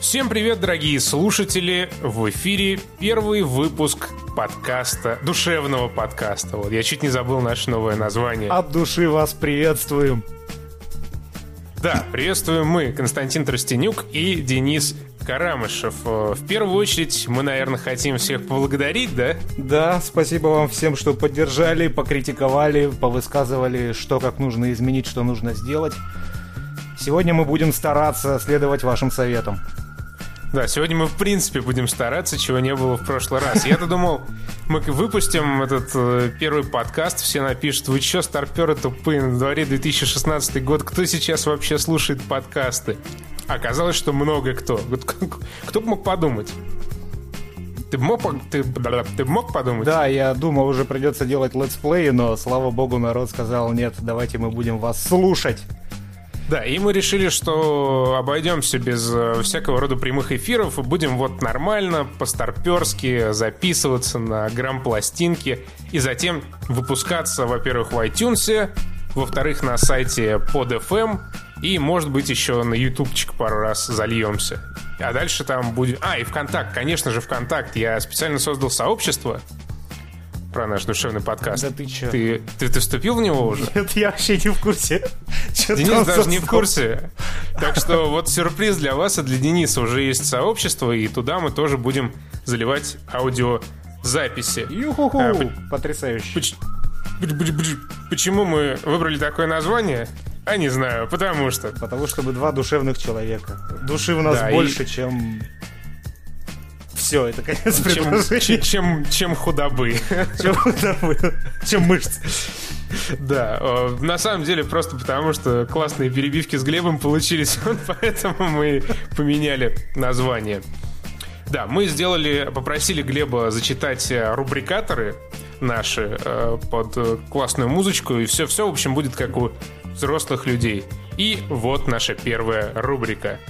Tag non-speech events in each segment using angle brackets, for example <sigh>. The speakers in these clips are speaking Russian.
Всем привет, дорогие слушатели! В эфире первый выпуск подкаста, душевного подкаста. Вот, я чуть не забыл наше новое название. От души вас приветствуем. Да, приветствуем мы, Константин Тростенюк и Денис Карамышев. Э, в первую очередь мы, наверное, хотим всех поблагодарить, да? Да, спасибо вам всем, что поддержали, покритиковали, повысказывали, что как нужно изменить, что нужно сделать. Сегодня мы будем стараться следовать вашим советам. Да, сегодня мы в принципе будем стараться, чего не было в прошлый раз. Я-то думал, мы выпустим этот э, первый подкаст, все напишут, вы чё, старперы тупые, на дворе 2016 год, кто сейчас вообще слушает подкасты? Оказалось, что много кто. Кто бы мог подумать? Ты мог, ты, ты мог подумать? Да, я думал, уже придется делать летсплей, но, слава богу, народ сказал, нет, давайте мы будем вас слушать. Да, и мы решили, что обойдемся без э, всякого рода прямых эфиров и будем вот нормально, по-старперски записываться на грамм-пластинке и затем выпускаться, во-первых, в iTunes, во-вторых, на сайте PodFM и, может быть, еще на ютубчик пару раз зальемся. А дальше там будет... А, и ВКонтакт, конечно же, ВКонтакт. Я специально создал сообщество, про наш душевный подкаст. Да ты чё? Ты, ты, ты вступил в него уже? Нет, я вообще не в курсе. Чё Денис даже не в курсе. Так что вот сюрприз для вас и для Дениса. Уже есть сообщество, и туда мы тоже будем заливать аудиозаписи. Юху-ху, а, потрясающе. Почему мы выбрали такое название? А не знаю, потому что. Потому что мы два душевных человека. Души у нас да, больше, и... чем все, это конец предложения. Чем, чем, чем худобы. Чем худобы. Чем мышцы. Да, э, на самом деле просто потому, что классные перебивки с Глебом получились, <laughs> вот поэтому мы поменяли название. Да, мы сделали, попросили Глеба зачитать э, рубрикаторы наши э, под классную музычку, и все-все, в общем, будет как у взрослых людей. И вот наша первая рубрика.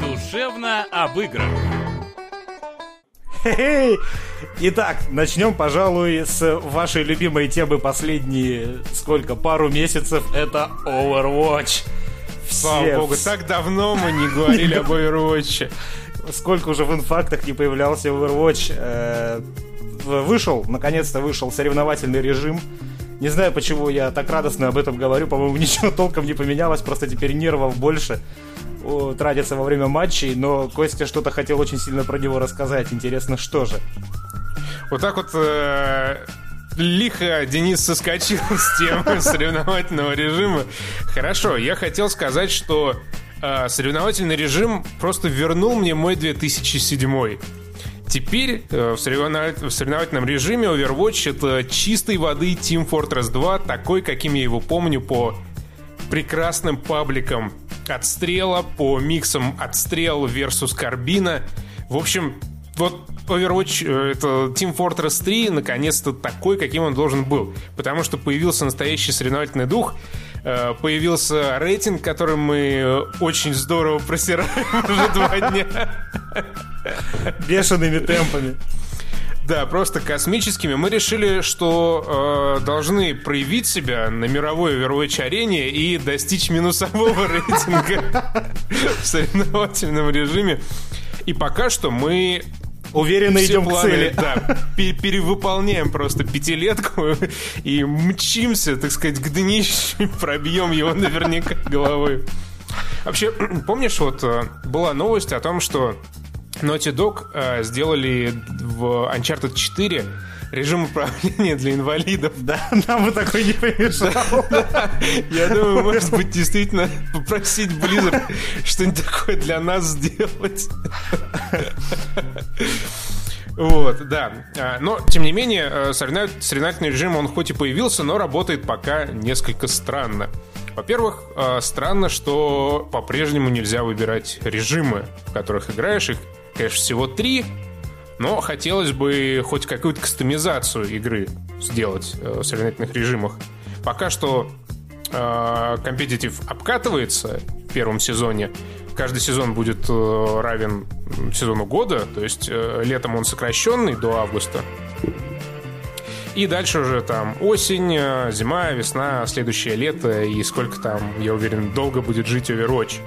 Душевно об играх. Итак, начнем, пожалуй, с вашей любимой темы последние, сколько, пару месяцев. Это Overwatch. Слава богу, так давно мы не говорили об Overwatch. Сколько уже в инфактах не появлялся Overwatch. Э, вышел, наконец-то вышел соревновательный режим. Не знаю, почему я так радостно об этом говорю. По-моему, <laughs> ничего толком не поменялось, просто теперь нервов больше тратится во время матчей, но Костя что-то хотел очень сильно про него рассказать. Интересно, что же? Вот так вот э, лихо Денис соскочил <laughs> с темы соревновательного режима. Хорошо, я хотел сказать, что э, соревновательный режим просто вернул мне мой 2007 Теперь э, в, в соревновательном режиме Overwatch это чистой воды Team Fortress 2, такой, каким я его помню по прекрасным пабликам отстрела, по миксам отстрел versus карбина. В общем, вот Overwatch, э, это Team Fortress 3, наконец-то такой, каким он должен был. Потому что появился настоящий соревновательный дух, э, появился рейтинг, который мы очень здорово просираем <laughs> уже два дня. Бешеными темпами. Да, просто космическими. Мы решили, что э, должны проявить себя на мировой Overwatch-арене и достичь минусового <laughs> рейтинга в соревновательном режиме. И пока что мы Уверенно Все идем планы, к цели. Да, перевыполняем просто пятилетку <laughs> и мчимся, так сказать, к днищу, пробьем его наверняка головой. Вообще, <clears throat> помнишь, вот э, была новость о том, что Naughty Dog э, сделали в Uncharted 4 режим управления для инвалидов. Да, нам бы такой не помешал. <laughs> Я думаю, может быть, действительно попросить Blizzard что-нибудь такое для нас сделать. Вот, да. А, но, тем не менее, э, соревновательный режим, он хоть и появился, но работает пока несколько странно. Во-первых, э, странно, что по-прежнему нельзя выбирать режимы, в которых играешь. Их конечно, всего три, но хотелось бы хоть какую-то кастомизацию игры сделать э, в соревновательных режимах. Пока что компетитив э, обкатывается в первом сезоне. Каждый сезон будет э, равен сезону года, то есть э, летом он сокращенный до августа. И дальше уже там осень, э, зима, весна, следующее лето и сколько там, я уверен, долго будет жить Overwatch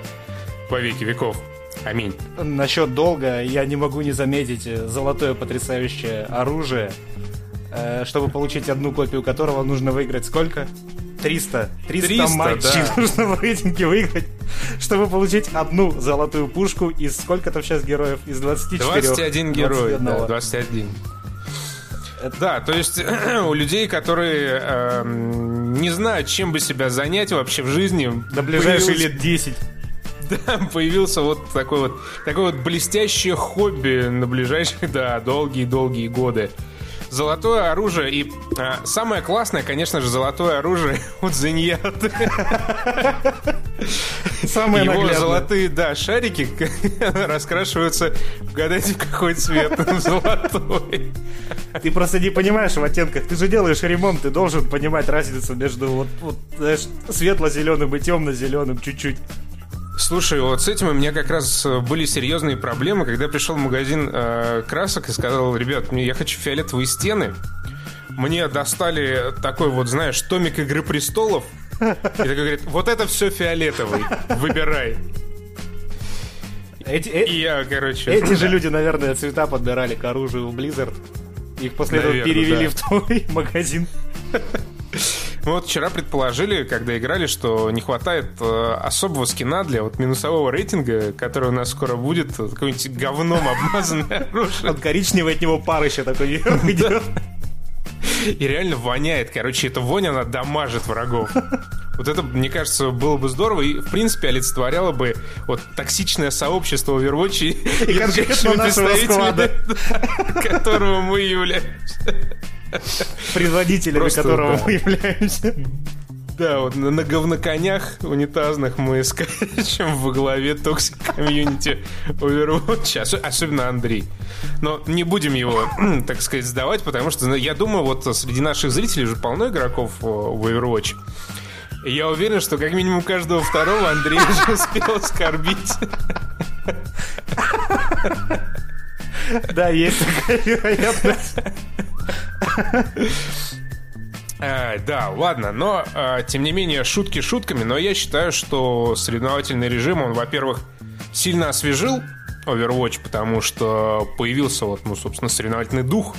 во веки веков. Аминь. Насчет долга я не могу не заметить э, золотое потрясающее оружие, э, чтобы получить одну копию которого нужно выиграть сколько? 300. 300, 300, матчей да. <laughs> нужно в рейтинге выиграть, чтобы получить одну золотую пушку из сколько там сейчас героев? Из 24. 21 герой, 21. да, 21. Да, то есть <clears throat> у людей, которые эм, не знают, чем бы себя занять вообще в жизни, До ближайших появилось- лет 10. <laughs> Да, появился вот такой вот такое вот блестящее хобби на ближайшие, <laughs> да, долгие-долгие годы. Золотое оружие и а, самое классное, конечно же, золотое оружие <laughs> от Зеньяты. Самое Его наглядное. золотые, да, шарики раскрашиваются, угадайте, в какой цвет золотой. Ты просто не понимаешь в оттенках. Ты же делаешь ремонт, ты должен понимать разницу между вот, вот знаешь, светло-зеленым и темно-зеленым чуть-чуть. Слушай, вот с этим у меня как раз э, были серьезные проблемы, когда пришел в магазин э, красок и сказал, ребят, мне- я хочу фиолетовые стены. Мне достали такой вот, знаешь, томик Игры Престолов. И такой говорит, вот это все фиолетовый, выбирай. Эти, э- И я, короче... эти же люди, наверное, цвета подбирали к оружию в Blizzard. Их после этого Наверное, перевели да. в твой <laughs> магазин. Мы вот вчера предположили, когда играли, что не хватает э, особого скина для вот минусового рейтинга, который у нас скоро будет, какое-нибудь говном обмазанное <laughs> оружие. От коричневый от него пар еще такой <laughs> идет. И реально воняет. Короче, эта вонь, она дамажит врагов. Вот это, мне кажется, было бы здорово и, в принципе, олицетворяло бы вот токсичное сообщество в Overwatch и, И конкретно нашего представителями, <laughs> которого мы являемся. Предводителями Просто, которого да. мы являемся. Да, вот на, на говноконях унитазных мы скачем во главе toxic community Overwatch, Ос- особенно Андрей. Но не будем его, <clears throat> так сказать, сдавать, потому что ну, я думаю, вот среди наших зрителей уже полно игроков э, в Overwatch. И я уверен, что как минимум каждого второго Андрей <laughs> уже успел оскорбить. Да, есть такая вероятность. А, да, ладно, но а, тем не менее шутки шутками, но я считаю, что соревновательный режим, он, во-первых, сильно освежил Overwatch, потому что появился вот, ну, собственно, соревновательный дух.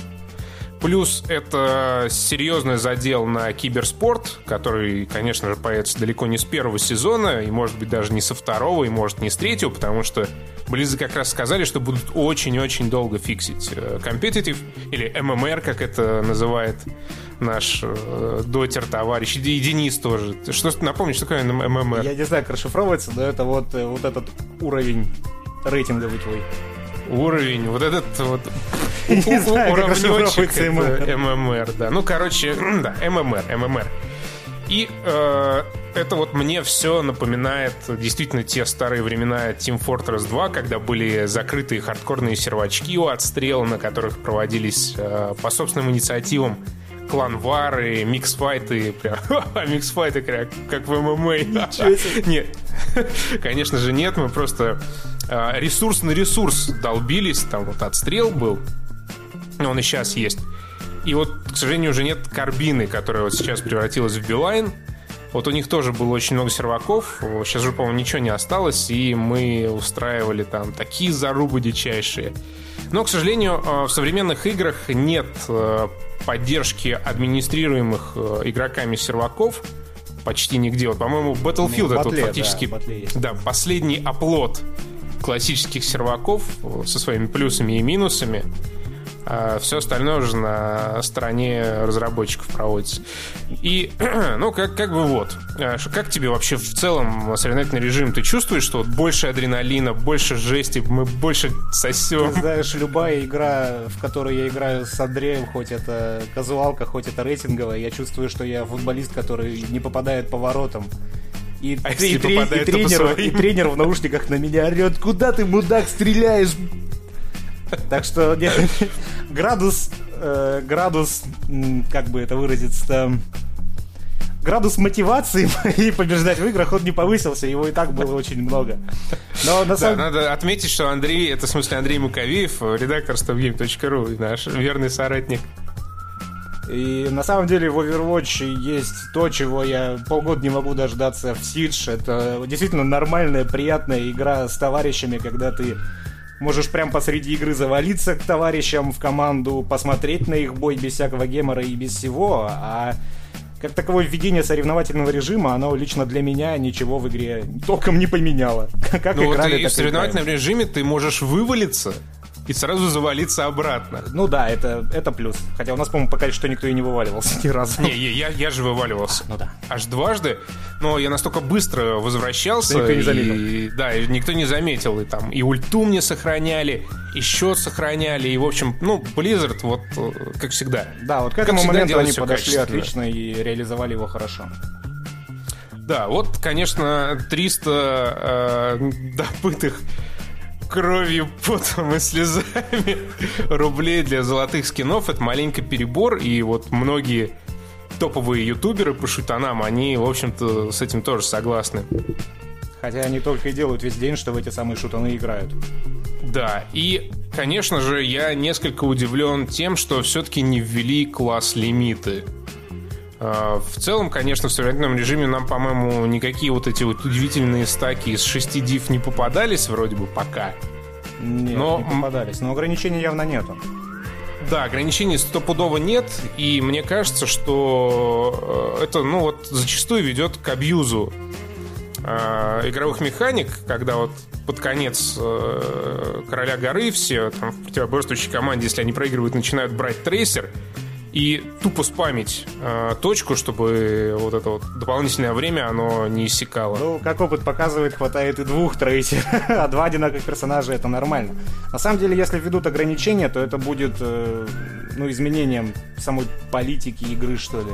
Плюс это серьезный задел на киберспорт, который, конечно же, появится далеко не с первого сезона, и, может быть, даже не со второго, и, может, не с третьего, потому что Близы как раз сказали, что будут очень-очень долго фиксить э, competitive, или MMR, как это называет наш э, дотер товарищ, и Денис тоже. Что напомнишь, что такое MMR? Я не знаю, как расшифровывается, но это вот, э, вот этот уровень рейтинговый твой. Уровень, вот этот вот <laughs> Не знаю, это. ММР, да. Ну, короче, <clears throat> да, ММР, ММР. И э, это вот мне все напоминает действительно те старые времена Team Fortress 2, когда были закрытые хардкорные сервачки у отстрела, на которых проводились э, по собственным инициативам кланвары, миксфайты, <laughs> миксфайты как, как в ММА. <laughs> Нет, конечно же нет, мы просто э, ресурс на ресурс долбились, там вот отстрел был, он и сейчас есть. И вот, к сожалению, уже нет карбины, которая вот сейчас превратилась в Билайн. Вот у них тоже было очень много серваков. Сейчас же, по-моему, ничего не осталось, и мы устраивали там такие зарубы дичайшие. Но, к сожалению, э, в современных играх нет э, поддержки администрируемых э, игроками серваков почти нигде. Вот, по-моему, Battlefield Ну, это вот Батле, фактически да, Батле да, последний оплот классических серваков со своими плюсами и минусами. А все остальное уже на стороне разработчиков проводится. И, <clears throat> ну, как, как бы вот. А Как тебе вообще в целом соревновательный режим? Ты чувствуешь, что вот больше адреналина, больше жести, мы больше Ты сосем? знаешь, любая игра, в которой я играю с Андреем, хоть это казуалка, хоть это рейтинговая, я чувствую, что я футболист, который не попадает по воротам. И, А и и по тренер, и тренер в наушниках на меня орет, куда ты, мудак, стреляешь? Так что нет, градус, э, градус, как бы это выразиться, градус мотивации <laughs> моей побеждать в играх, он не повысился, его и так было очень много. Но на Да, самом надо отметить, что Андрей, это в смысле Андрей Муковеев, редактор stopgame.ru, и наш верный соратник. И на самом деле в Overwatch есть то, чего я полгода не могу дождаться в Siege. Это действительно нормальная, приятная игра с товарищами, когда ты можешь прям посреди игры завалиться к товарищам в команду, посмотреть на их бой без всякого гемора и без всего, а как таковое введение соревновательного режима, оно лично для меня ничего в игре толком не поменяло. <laughs> Как Ну вот играли, и так в и соревновательном играем. режиме ты можешь вывалиться и сразу завалиться обратно. Ну да, это, это плюс. Хотя у нас, по-моему, пока что никто и не вываливался ни разу. Не, я, я же вываливался. Ну да. Аж дважды, но я настолько быстро возвращался, Что никто не и- заметил. да, и никто не заметил, и там и ульту мне сохраняли, и счет сохраняли, и в общем, ну Blizzard вот э, как всегда. Да, вот к Как этому всегда, моменту они подошли отлично и реализовали его хорошо. Да, вот, конечно, 300 э, добытых кровью, <laughs> потом и слезами рублей для золотых скинов это маленький перебор, и вот многие топовые ютуберы по шутанам, они, в общем-то, с этим тоже согласны. Хотя они только и делают весь день, что в эти самые шутаны играют. Да, и, конечно же, я несколько удивлен тем, что все-таки не ввели класс-лимиты. А, В целом, конечно, в современном режиме нам, по-моему, никакие вот эти вот удивительные стаки из 6 див не попадались вроде бы пока. Нет, Но, не попадались. Но ограничений явно нету. Да, ограничений стопудово нет, и мне кажется, что э, это, ну вот, зачастую ведет к абьюзу э, игровых механик, когда вот под конец э, Короля горы все там в противоборствующей команде, если они проигрывают, начинают брать трейсер и тупо спамить э, точку, чтобы вот это вот дополнительное время оно не иссякало. Ну, как опыт показывает, хватает и двух трейсер, <laughs> а два одинаковых персонажа это нормально. На самом деле, если введут ограничения, то это будет э, ну, изменением самой политики игры, что ли,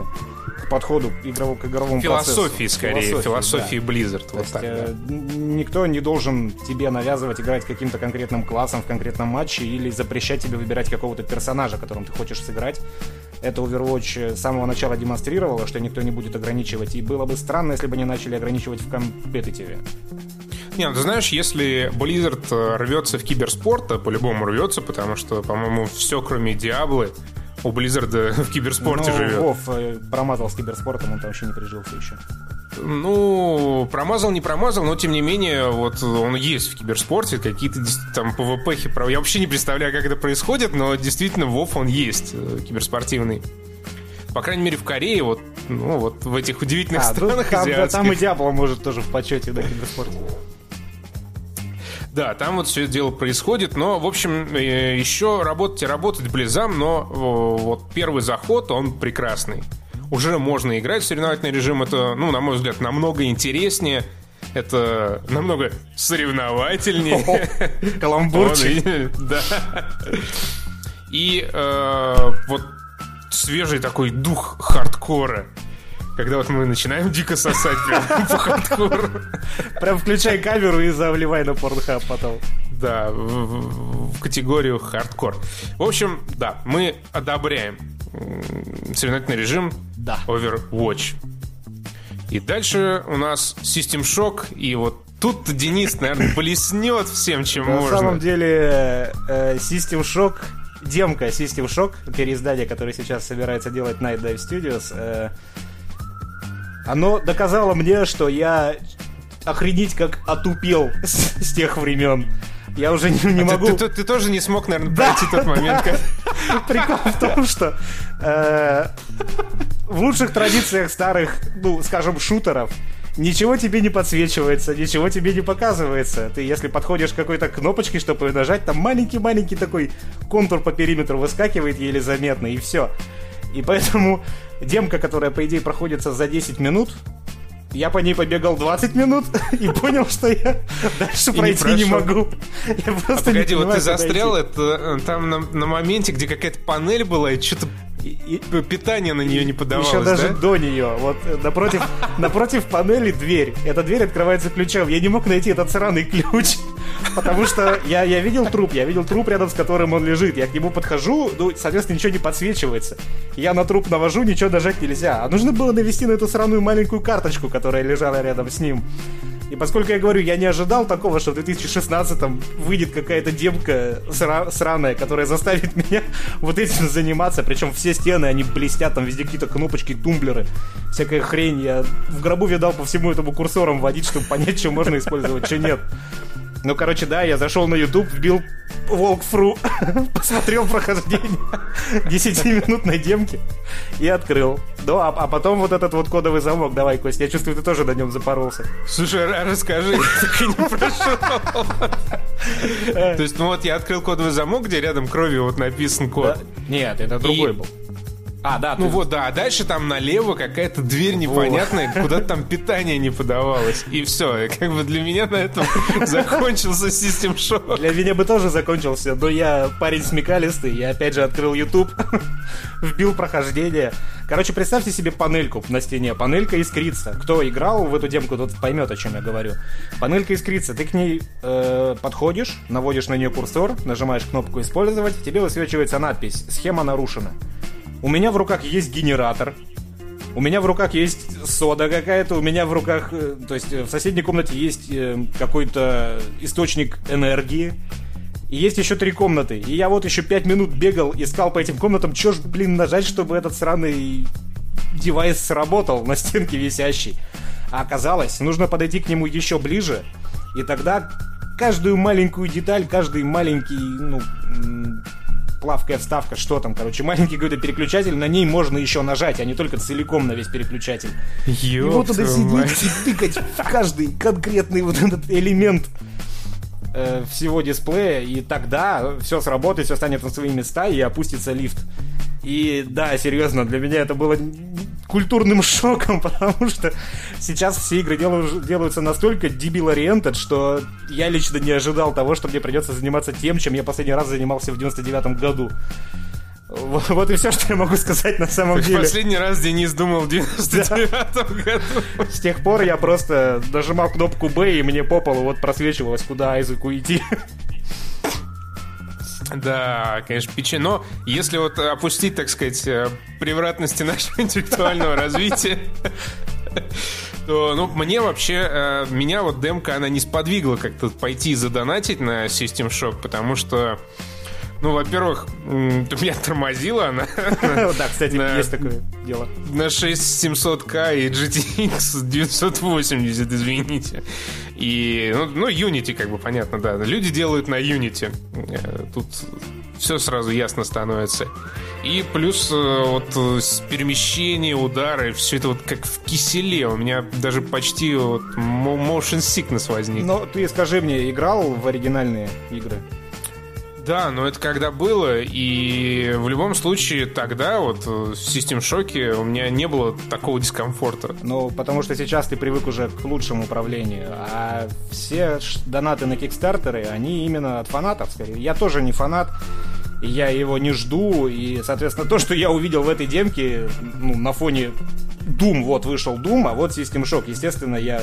к подходу к игровому, к игровому Философии, процессу. скорее, философии да. Blizzard. То Вот есть, так, э, да. никто не должен тебе навязывать играть каким-то конкретным классом в конкретном матче или запрещать тебе выбирать какого-то персонажа, которым ты хочешь сыграть. Это Overwatch с самого начала демонстрировало, что никто не будет ограничивать. И было бы странно, если бы они начали ограничивать в компетитиве. Не, ну ты знаешь, если Blizzard э, рвется в киберспорт, то по-любому рвется, потому что, по-моему, все, кроме Диаблы, у Blizzard <laughs> в киберспорте Но живет. Вов э, промазал с киберспортом, он там вообще не прижился еще. Ну, промазал, не промазал, но тем не менее, вот он есть в киберспорте, какие-то там ПВПхи, я вообще не представляю, как это происходит, но действительно Вов он есть, э, киберспортивный. По крайней мере, в Корее, вот, ну, вот в этих удивительных А, ну, странах там, да, азиатских. там и Диабло может тоже в почете на киберспорте. Да, там вот все это дело происходит, но, в общем, э, еще работать и работать близам, но вот первый заход, он прекрасный. Уже можно играть в соревновательный режим, это, ну, на мой взгляд, намного интереснее, это намного соревновательнее. Каламбурчик. Да. И э, вот свежий такой дух хардкора. Когда вот мы начинаем дико сосать прям <laughs> по хардкору. Прям включай камеру и завливай на Pornhub потом. Да, в, категорию хардкор. В общем, да, мы одобряем соревновательный режим Да. Overwatch. И дальше у нас System Shock, и вот тут Денис, наверное, блеснет всем, чем На можно. самом деле, э, System Shock, демка System Shock, переиздание, которое сейчас собирается делать Night Dive Studios, э, оно доказало мне, что я охренеть как отупел с, с тех времен. Я уже не, не Ты- могу... Ты, ты- ты тоже не смог, наверное, пройти тот момент, как... <laughs> Прикол в том, что э, в лучших традициях старых, ну, скажем, шутеров, ничего тебе не подсвечивается, ничего тебе не показывается. Ты, если подходишь к какой-то кнопочке, чтобы нажать, там маленький-маленький такой контур по периметру выскакивает еле заметно, и все. И поэтому демка, которая, по идее, проходится за 10 минут, я по ней побегал 20 минут <laughs> и понял, что я дальше пройти не, могу. Я просто не Погоди, вот ты застрял это э, там на, на моменте, где какая-то панель была, и что-то И- и- питание на нее не подавалось, Еще даже да? до нее. Вот э, напротив, <laughs> напротив панели дверь. Эта дверь открывается ключом. Я не мог найти этот сраный ключ. Потому что я, я видел труп, я видел труп рядом с которым он лежит. Я к нему подхожу, ну, соответственно, ничего не подсвечивается. Я на труп навожу, ничего нажать нельзя. А нужно было навести на эту сраную маленькую карточку, которая лежала рядом с ним. И поскольку я говорю, я не ожидал такого, что в 2016-м выйдет какая-то демка сра- сраная, которая заставит меня <laughs> вот этим заниматься. Причем все стены, они блестят, там везде какие-то кнопочки, тумблеры, всякая хрень. Я в гробу видал по всему этому курсором водить, чтобы понять, что можно использовать, что нет. Ну, короче, да, я зашел на YouTube, вбил walkthrough, <laughs> посмотрел прохождение <laughs> 10-минутной демки и открыл. Ну, а, а потом вот этот вот кодовый замок. Давай, Кость, я чувствую, ты тоже на нем запоролся. Слушай, а расскажи, <laughs> так и не прошел. То есть, ну вот я открыл кодовый замок, где рядом кровью вот написан код. Нет, это другой был. А, да, Ну ты- вот, да, а дальше там налево какая-то дверь непонятная, куда там питание не подавалось. И все, как бы для меня на этом <laughs> закончился System Shock. Для меня бы тоже закончился, но я парень смекалистый, я опять же открыл YouTube, <laughs> вбил прохождение. Короче, представьте себе панельку на стене. Панелька искрится. Кто играл в эту демку, тот поймет, о чем я говорю. Панелька искрится. Ты к ней э, подходишь, наводишь на нее курсор, нажимаешь кнопку «Использовать», тебе высвечивается надпись «Схема нарушена». У меня в руках есть генератор, у меня в руках есть сода какая-то, у меня в руках, э, то есть э, в соседней комнате есть э, какой-то источник энергии. И есть еще три комнаты. И я вот еще пять минут бегал, искал по этим комнатам, чё ж, блин, нажать, чтобы этот сраный девайс сработал на стенке висящий. А оказалось, нужно подойти к нему еще ближе, и тогда каждую маленькую деталь, каждый маленький, ну, плавкая вставка, что там, короче, маленький какой-то переключатель, на ней можно еще нажать, а не только целиком на весь переключатель. И вот туда сидеть и тыкать в каждый конкретный вот этот элемент э, всего дисплея, и тогда все сработает, все станет на свои места, и опустится лифт. И да, серьезно, для меня это было культурным <laughs> шоком, потому что сейчас все игры делаю- делаются настолько дебил-ориентед, что я лично не ожидал того, что мне придется заниматься тем, чем я последний раз занимался в 99 году. Вот, и все, что я могу сказать на самом деле. Последний раз Денис думал в 99 году. С тех пор я просто нажимал кнопку Б, и мне по полу вот просвечивалось, куда Айзеку идти. Да, конечно, печально. Но если вот опустить, так сказать, э, превратности нашего <laughs> интеллектуального развития, то, ну, мне вообще, э, меня вот демка, она не сподвигла как-то пойти задонатить на System Shock, потому что, ну, во-первых, <laughs> меня тормозила она <laughs> Да, кстати, есть такое дело. на 6700К и GTX 980, извините. И, ну, ну, Unity, как бы, понятно, да. Люди делают на Unity. Э, Тут все сразу ясно становится. И плюс э, вот э, перемещение, удары, все это вот как в киселе. У меня даже почти вот motion sickness возник. Но ты скажи мне, играл в оригинальные игры? Да, но это когда было, и в любом случае тогда вот в System Shock у меня не было такого дискомфорта. Ну, потому что сейчас ты привык уже к лучшему управлению, а все донаты на Кикстартеры, они именно от фанатов, скорее. Я тоже не фанат, я его не жду, и, соответственно, то, что я увидел в этой демке, ну, на фоне Doom, вот вышел Doom, а вот System Shock, естественно, я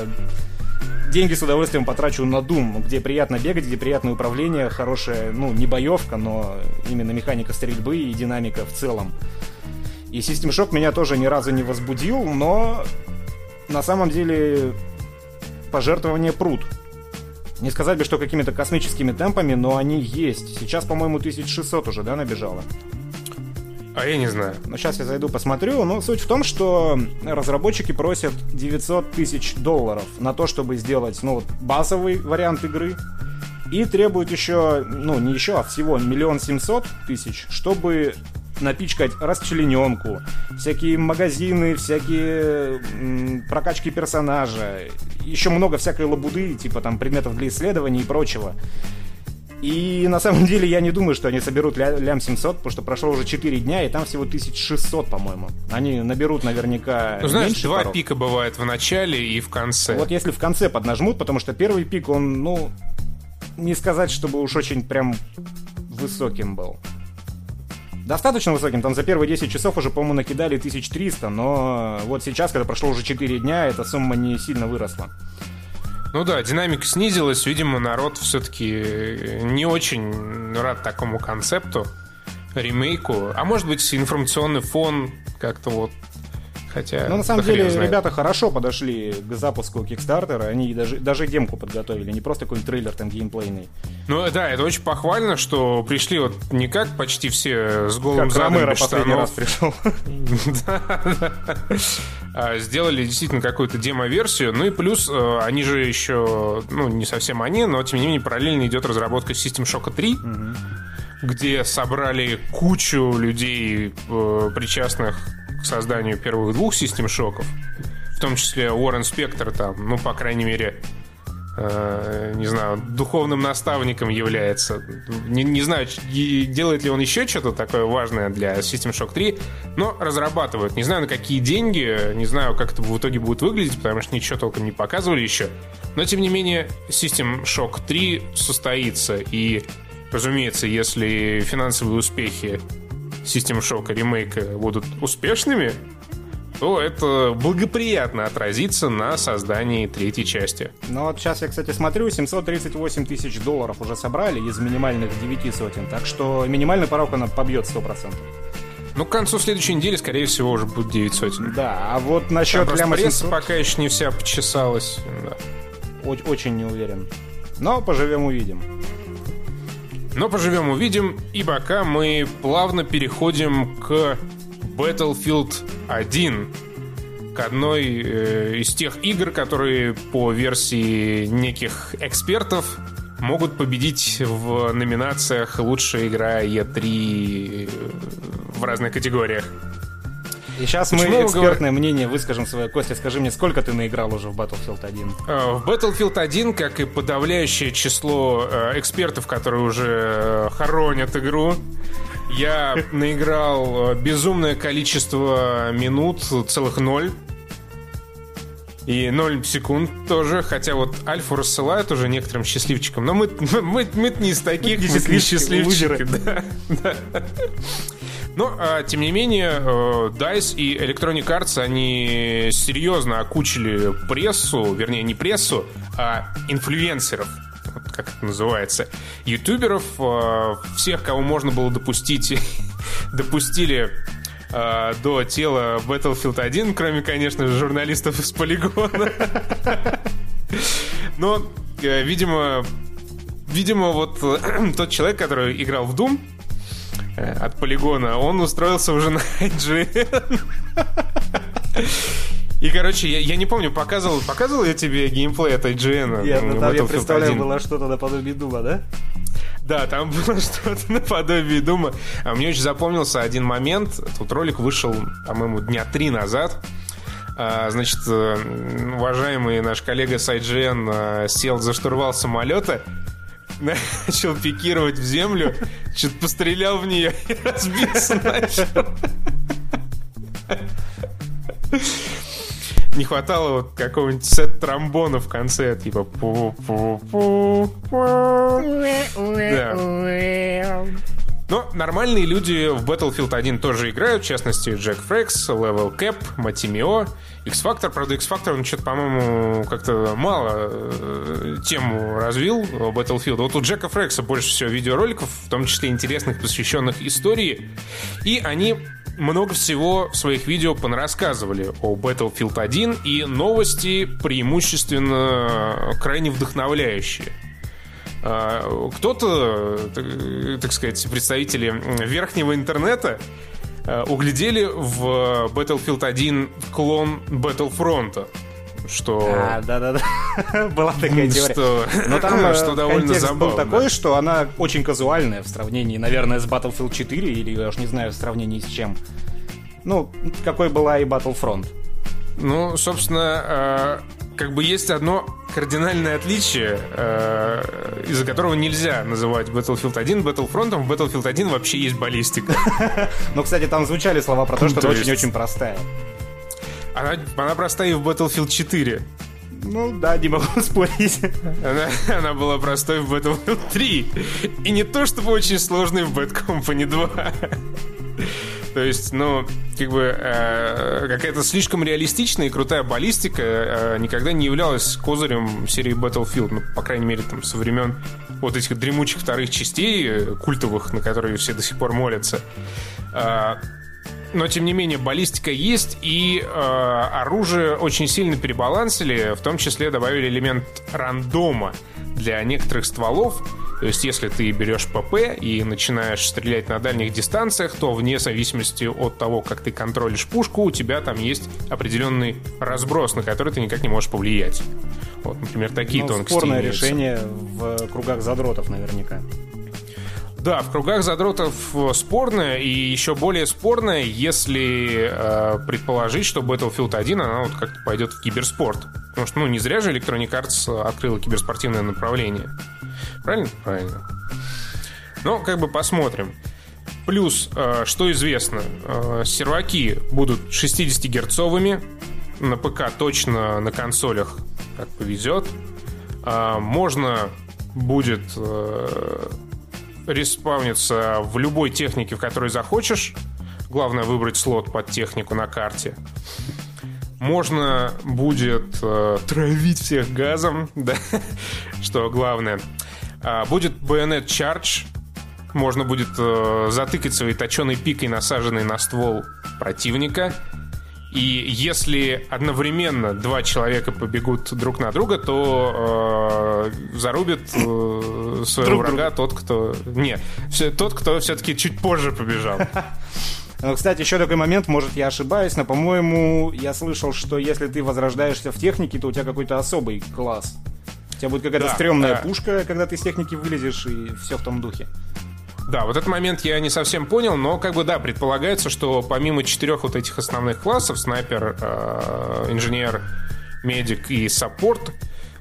деньги с удовольствием потрачу на Doom, где приятно бегать, где приятное управление, хорошая, ну, не боевка, но именно механика стрельбы и динамика в целом. И System Shock меня тоже ни разу не возбудил, но на самом деле пожертвования прут. Не сказать бы, что какими-то космическими темпами, но они есть. Сейчас, по-моему, 1600 уже, да, набежало? А я не знаю. Но сейчас я зайду посмотрю. Но суть в том, что разработчики просят 900 тысяч долларов на то, чтобы сделать ну, вот, базовый вариант игры. И требуют еще, ну не еще, а всего миллион семьсот тысяч, чтобы напичкать расчлененку, всякие магазины, всякие м, прокачки персонажа, еще много всякой лабуды, типа там предметов для исследований и прочего. И на самом деле я не думаю, что они соберут ля- лям 700, потому что прошло уже 4 дня, и там всего 1600, по-моему. Они наберут наверняка Ну, знаешь, два порог. пика бывает в начале и в конце. Вот если в конце поднажмут, потому что первый пик, он, ну, не сказать, чтобы уж очень прям высоким был. Достаточно высоким, там за первые 10 часов уже, по-моему, накидали 1300, но вот сейчас, когда прошло уже 4 дня, эта сумма не сильно выросла. Ну да, динамика снизилась, видимо, народ все-таки не очень рад такому концепту, ремейку. А может быть, информационный фон как-то вот Хотя, Ну, на самом деле, ребята хорошо подошли к запуску Кикстартера. Они даже, даже демку подготовили, не просто какой-нибудь трейлер там геймплейный. Ну да, это очень похвально, что пришли вот не как почти все с голым Как задом Ромеро последний раз пришел. <laughs> А, сделали действительно какую-то демо-версию. Ну и плюс э, они же еще, ну не совсем они, но тем не менее параллельно идет разработка System Shock 3, где собрали кучу людей, э, причастных к созданию первых двух System Shock'ов. В том числе Уоррен Спектр там, ну, по крайней мере, э, не знаю, духовным наставником является. Не, не знаю, делает ли он еще что-то такое важное для System Shock 3, но разрабатывают. Не знаю, на какие деньги, не знаю, как это в итоге будет выглядеть, потому что ничего толком не показывали еще. Но, тем не менее, System Shock 3 состоится, и, разумеется, если финансовые успехи System Shock и ремейка будут успешными, то это благоприятно отразится на создании третьей части. Ну вот сейчас я, кстати, смотрю, 738 тысяч долларов уже собрали из минимальных 9 сотен. Так что минимальный порог она побьет 100%. Ну, к концу следующей недели, скорее всего, уже будет 9 сотен. Да, а вот Там насчет ляма пресса 700 пока еще не вся почесалась. да. о- очень не уверен. Но поживем увидим. Но поживем, увидим. И пока мы плавно переходим к Battlefield 1. К одной э, из тех игр, которые по версии неких экспертов могут победить в номинациях «Лучшая игра E3» в разных категориях. И сейчас Почему мы мы экспертное мнение выскажем свое. Костя, скажи мне, сколько ты наиграл уже в Battlefield 1? Э, В Battlefield 1, как и подавляющее число э, экспертов, которые уже э, хоронят игру, я наиграл безумное количество минут, целых ноль. И 0 секунд тоже, хотя вот Альфу рассылают уже некоторым счастливчикам, но мы, <laughs> мы, мы не из таких, Не мы не счастливчики. <laughs> Да, да. Но, а, тем не менее, э, DICE и Electronic Arts, они серьезно окучили прессу, вернее, не прессу, а инфлюенсеров, как это называется, ютуберов, э, всех, кого можно было допустить, <laughs> допустили э, до тела Battlefield 1, кроме, конечно же, журналистов из полигона. <laughs> Но, видимо, видимо, вот <clears throat> тот человек, который играл в Doom э, от полигона, он устроился уже <laughs> на IGN. И, короче, я, я не помню, показывал, показывал я тебе геймплей от IGN? Я, м, там, я представляю, 1? было что-то наподобие Дума, да? Да, там было <laughs> что-то наподобие Дума. А мне очень запомнился один момент. Тут ролик вышел, по-моему, дня три назад. А, Значит, э, уважаемый наш коллега с IGN э, сел за штурвал самолета, <laughs> начал пикировать в землю, что-то пострелял в нее и <laughs> разбился начал. Не хватало вот какого-нибудь сет тромбона в конце, типа пу-пу-пу-пу. Да. Но нормальные люди в Battlefield 1 тоже играют, в частности, Джек Фрекс, Level Cap, Матимио, X-Factor. Правда, X-Factor, он что-то, по-моему, как-то мало э, тему развил Battlefield. Вот у Джека Фрекса больше всего видеороликов, в том числе интересных, посвященных истории. И они много всего в своих видео понарассказывали о Battlefield 1, и новости преимущественно крайне вдохновляющие. А, Кто-то, так- сказать, представители верхнего интернета а, углядели в Battlefield 1 клон Battlefront, что, А, да-да-да. <laughs> Была такая теория. что, Но там <laughs> э, что довольно контекст забавно. был такой, что она очень казуальная в сравнении, наверное, с Battlefield 4, или я уж не знаю, в сравнении с чем. Ну, какой была и Battlefront. Ну, собственно, э, как бы есть одно кардинальное отличие, э, из-за которого нельзя называть Battlefield 1 Battlefront. В Battlefield 1 вообще есть баллистика. <laughs> Но, кстати, там звучали слова про то, что То она очень-очень простая. Она, она простая и в Battlefield 4. Ну, да, не могу <laughs> спорить. Она, она была простой в Battlefield 3. И не то чтобы очень сложной в Bad Company 2. То есть, ну, как бы э, какая-то слишком реалистичная и крутая баллистика э, никогда не являлась козырем серии Battlefield. Ну, по крайней мере, там, со времен вот этих дремучих вторых частей, э, культовых, на которые все до сих пор молятся. А, но тем не менее баллистика есть, и э, оружие очень сильно перебалансили, в том числе добавили элемент рандома для некоторых стволов. То есть, если ты берешь ПП и начинаешь стрелять на дальних дистанциях, то вне зависимости от того, как ты контролишь пушку, у тебя там есть определенный разброс, на который ты никак не можешь повлиять. Вот, например, такие Ну, тонкости. спорное имеются. решение в кругах задротов наверняка. Да, в кругах задротов э, спорное, и еще более спорное, если э, предположить, что Battlefield 1, она вот как-то пойдет в киберспорт. Потому что, ну, не зря же Electronic Arts открыла киберспортивное направление. Правильно? Правильно. Ну, как бы посмотрим. Плюс, э, что известно, э, серваки будут 60-герцовыми, на ПК точно, на консолях как повезет. А, Можно будет э, респауниться в любой технике, в которой захочешь. Главное выбрать слот под технику на карте. Можно будет э, травить всех газом, <laughs> да, что главное. А, будет Bayonet Charge. Можно будет э, затыкать своей точеной пикой, насаженной на ствол противника. И если одновременно два человека побегут друг на друга, то э, зарубит э, своего Друг врага тот, кто... Не, все- тот, кто все-таки чуть позже побежал. <laughs> Ну, кстати, еще такой момент, может, я ошибаюсь, но, по-моему, я слышал, что если ты возрождаешься в технике, то у тебя какой-то особый класс. Тебя будет какая-то Да, стрёмная да. пушка, когда ты с техники вылезешь, и все в том духе. Да, вот этот момент я не совсем понял, но как бы да, предполагается, что помимо четырех вот этих основных классов, снайпер, э, инженер, медик и саппорт,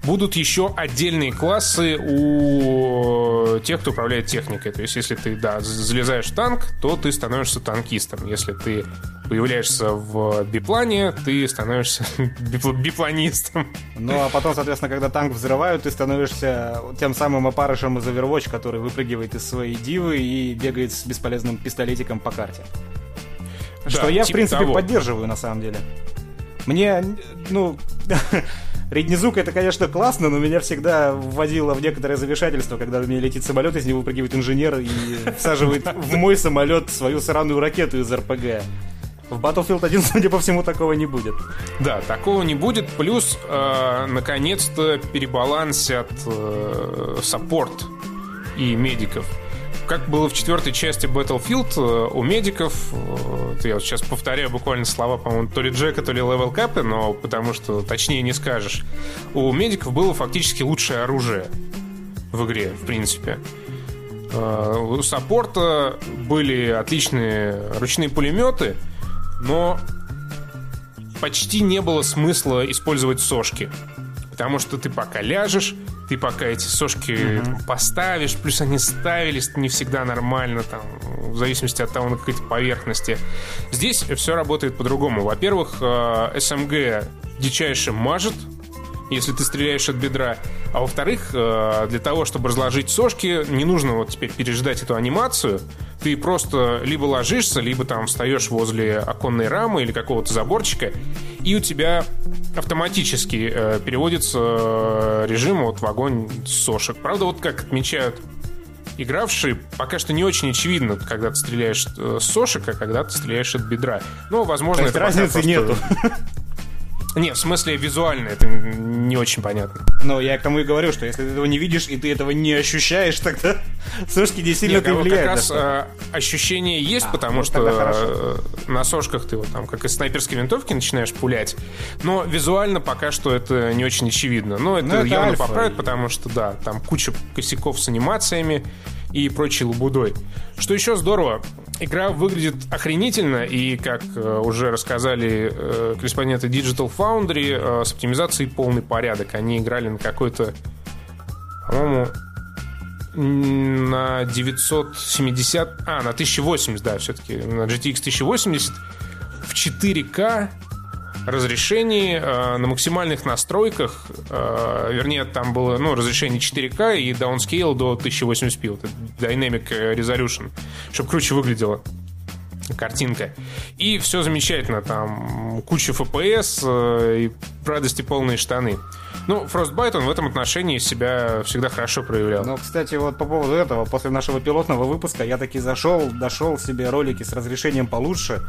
будут еще отдельные классы у тех, кто управляет техникой. То есть, если ты, да, залезаешь в танк, то ты становишься танкистом. Если ты появляешься в биплане, ты становишься <laughs> бипл- бипланистом. Ну, а потом, соответственно, когда танк взрывают, ты становишься тем самым опарышем из Overwatch, который выпрыгивает из своей дивы и бегает с бесполезным пистолетиком по карте. Что Да, я, в типа принципе, того. поддерживаю, на самом деле. Мне, ну, <laughs> Реднизук это, конечно, классно, но меня всегда вводило в некоторое замешательство, когда у меня летит самолет, из него выпрыгивает инженер и всаживает в мой самолет свою сраную ракету из РПГ. В Battlefield 1, <laughs> судя по всему, такого не будет. Да, такого не будет. Плюс, э, наконец-то, перебалансят э, саппорт и медиков. Как было в четвертой части Battlefield, э, у медиков, э, я вот сейчас повторяю буквально слова, по-моему, то ли Джека, то ли Левел Капы, но потому что точнее не скажешь. У медиков было фактически лучшее оружие в игре, в принципе. Э, У саппорта были отличные ручные пулеметы, но почти не было смысла использовать сошки. Потому что ты пока ляжешь, ты пока эти сошки там поставишь, плюс они ставились не всегда нормально, там, в зависимости от того, на какой то поверхности. Здесь все работает по-другому. Во-первых, э, СМГ дичайше мажет, если ты стреляешь от бедра. А во-вторых, э, для того, чтобы разложить сошки, не нужно вот теперь переждать эту анимацию. Ты просто либо ложишься, либо там встаешь возле оконной рамы или какого-то заборчика, и у тебя автоматически э, переводится э, режим вот в огонь сошек. Правда, вот как отмечают игравшие, пока что не очень очевидно, когда ты стреляешь с сошек, а когда ты стреляешь от бедра. Но, возможно, То есть это разницы просто- нету. Нет, в смысле визуально это не очень понятно. Но я к тому и говорю, что если ты этого не видишь и ты этого не ощущаешь, тогда <laughs> сошки не сильно Нет, ты а влияют. как раз э, ощущение есть, потому вот что э, на сошках ты вот там как из снайперской винтовки начинаешь пулять, но визуально пока что это не очень очевидно. Но это, Ну, это явно альфа, поправят, потому что да, там куча косяков с анимациями и прочей лабудой. Что еще здорово, игра выглядит охренительно, и, как э, уже рассказали э, корреспонденты Digital Foundry, э, с оптимизацией полный порядок. Они играли на какой-то, по-моему, на 970, а, на 1080, да, все-таки на GTX 1080 в 4К разрешении э, на максимальных настройках, э, вернее, там было ну, разрешение 4К и downscale до 1080p, вот Dynamic Resolution, чтобы круче выглядело картинка. И все замечательно, там куча FPS э, и радости полные штаны. Ну, Frostbite, он в этом отношении себя всегда хорошо проявлял. Ну, кстати, вот по поводу этого, после нашего пилотного выпуска я таки зашел, дошел себе ролики с разрешением получше,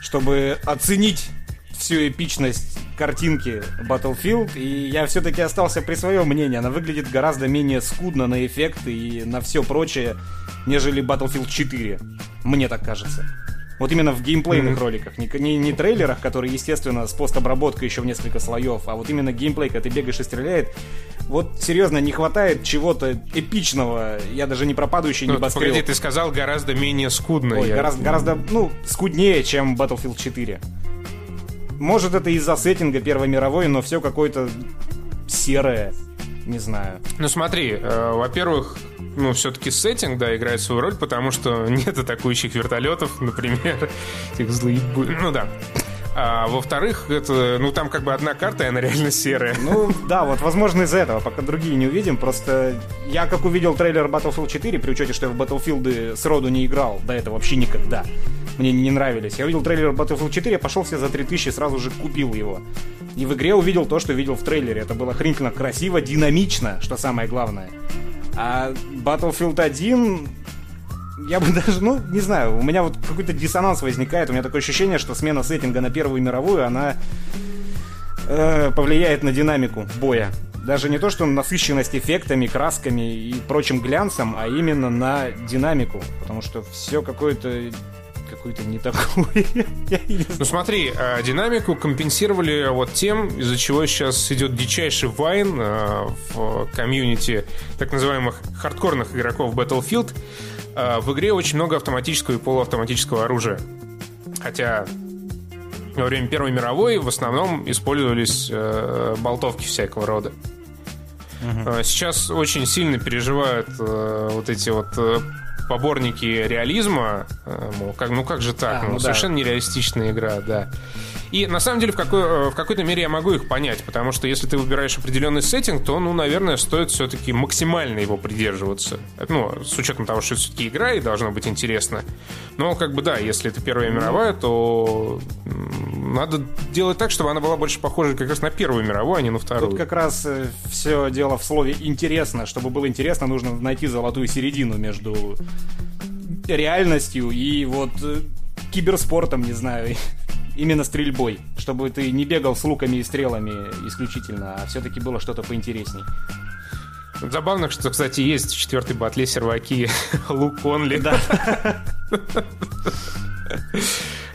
чтобы оценить всю эпичность картинки Battlefield, и я все-таки остался при своем мнении. Она выглядит гораздо менее скудно на эффекты и на все прочее, нежели Battlefield 4. Мне так кажется. Вот именно в геймплейных mm-hmm. роликах, не, не, не трейлерах, которые, естественно, с постобработкой еще в несколько слоев, а вот именно геймплей, когда ты бегаешь и стреляет. Вот серьезно, не хватает чего-то эпичного. Я даже не пропадающий ну, небоскреб. Погоди, ты сказал гораздо менее скудно. Ой, я... гораздо, гораздо, ну, скуднее, чем Battlefield 4. Может, это из-за сеттинга Первой мировой, но все какое-то серое. Не знаю. Ну смотри, э, во-первых, ну, все-таки сеттинг, да, играет свою роль, потому что <laughs> нет атакующих вертолетов, например, <laughs> этих злых... Ну да. А во-вторых, это, ну, там как бы одна карта, и она реально серая. Ну, да, вот, возможно, из-за этого, пока другие не увидим. Просто я, как увидел трейлер Battlefield 4, при учете, что я в Battlefield сроду не играл до этого вообще никогда, мне не нравились. Я увидел трейлер Battlefield 4, я пошел себе за 3000 и сразу же купил его. И в игре увидел то, что видел в трейлере. Это было охренительно красиво, динамично, что самое главное. А Battlefield 1 я бы <laughs> даже, ну, не знаю, у меня вот какой-то диссонанс возникает. У меня такое ощущение, что смена сеттинга на Первую мировую, она э, повлияет на динамику боя. Даже не то, что на насыщенность эффектами, красками и прочим глянцем, а именно на динамику. Потому что все какое-то какой-то не такой. <laughs> ну смотри, а, динамику компенсировали вот тем, из-за чего сейчас идет дичайший вайн а, в комьюнити так называемых хардкорных игроков Battlefield. А, в игре очень много автоматического и полуавтоматического оружия. Хотя во время Первой мировой в основном использовались э, болтовки всякого рода. Угу. Сейчас очень сильно переживают э, вот эти вот э, поборники реализма, э, мол, как, ну как же так, а, ну, ну, совершенно да. нереалистичная игра, да. И на самом деле в, какой, э, в какой-то мере я могу их понять, потому что если ты выбираешь определенный сеттинг, то, ну, наверное, стоит все-таки максимально его придерживаться. Ну, с учетом того, что все-таки игра и должно быть интересно. Но, как бы, да, если это Первая мировая, то надо делать так, чтобы она была больше похожа как раз на Первую мировую, а не на вторую. Тут как раз э, все дело в слове «интересно». Чтобы было интересно, нужно найти золотую середину между реальностью и вот э, киберспортом, не знаю, <laughs> именно стрельбой, чтобы ты не бегал с луками и стрелами исключительно, а все-таки было что-то поинтересней. Забавно, что, кстати, есть в четвертой батле серваки <laughs> лук онли. Да.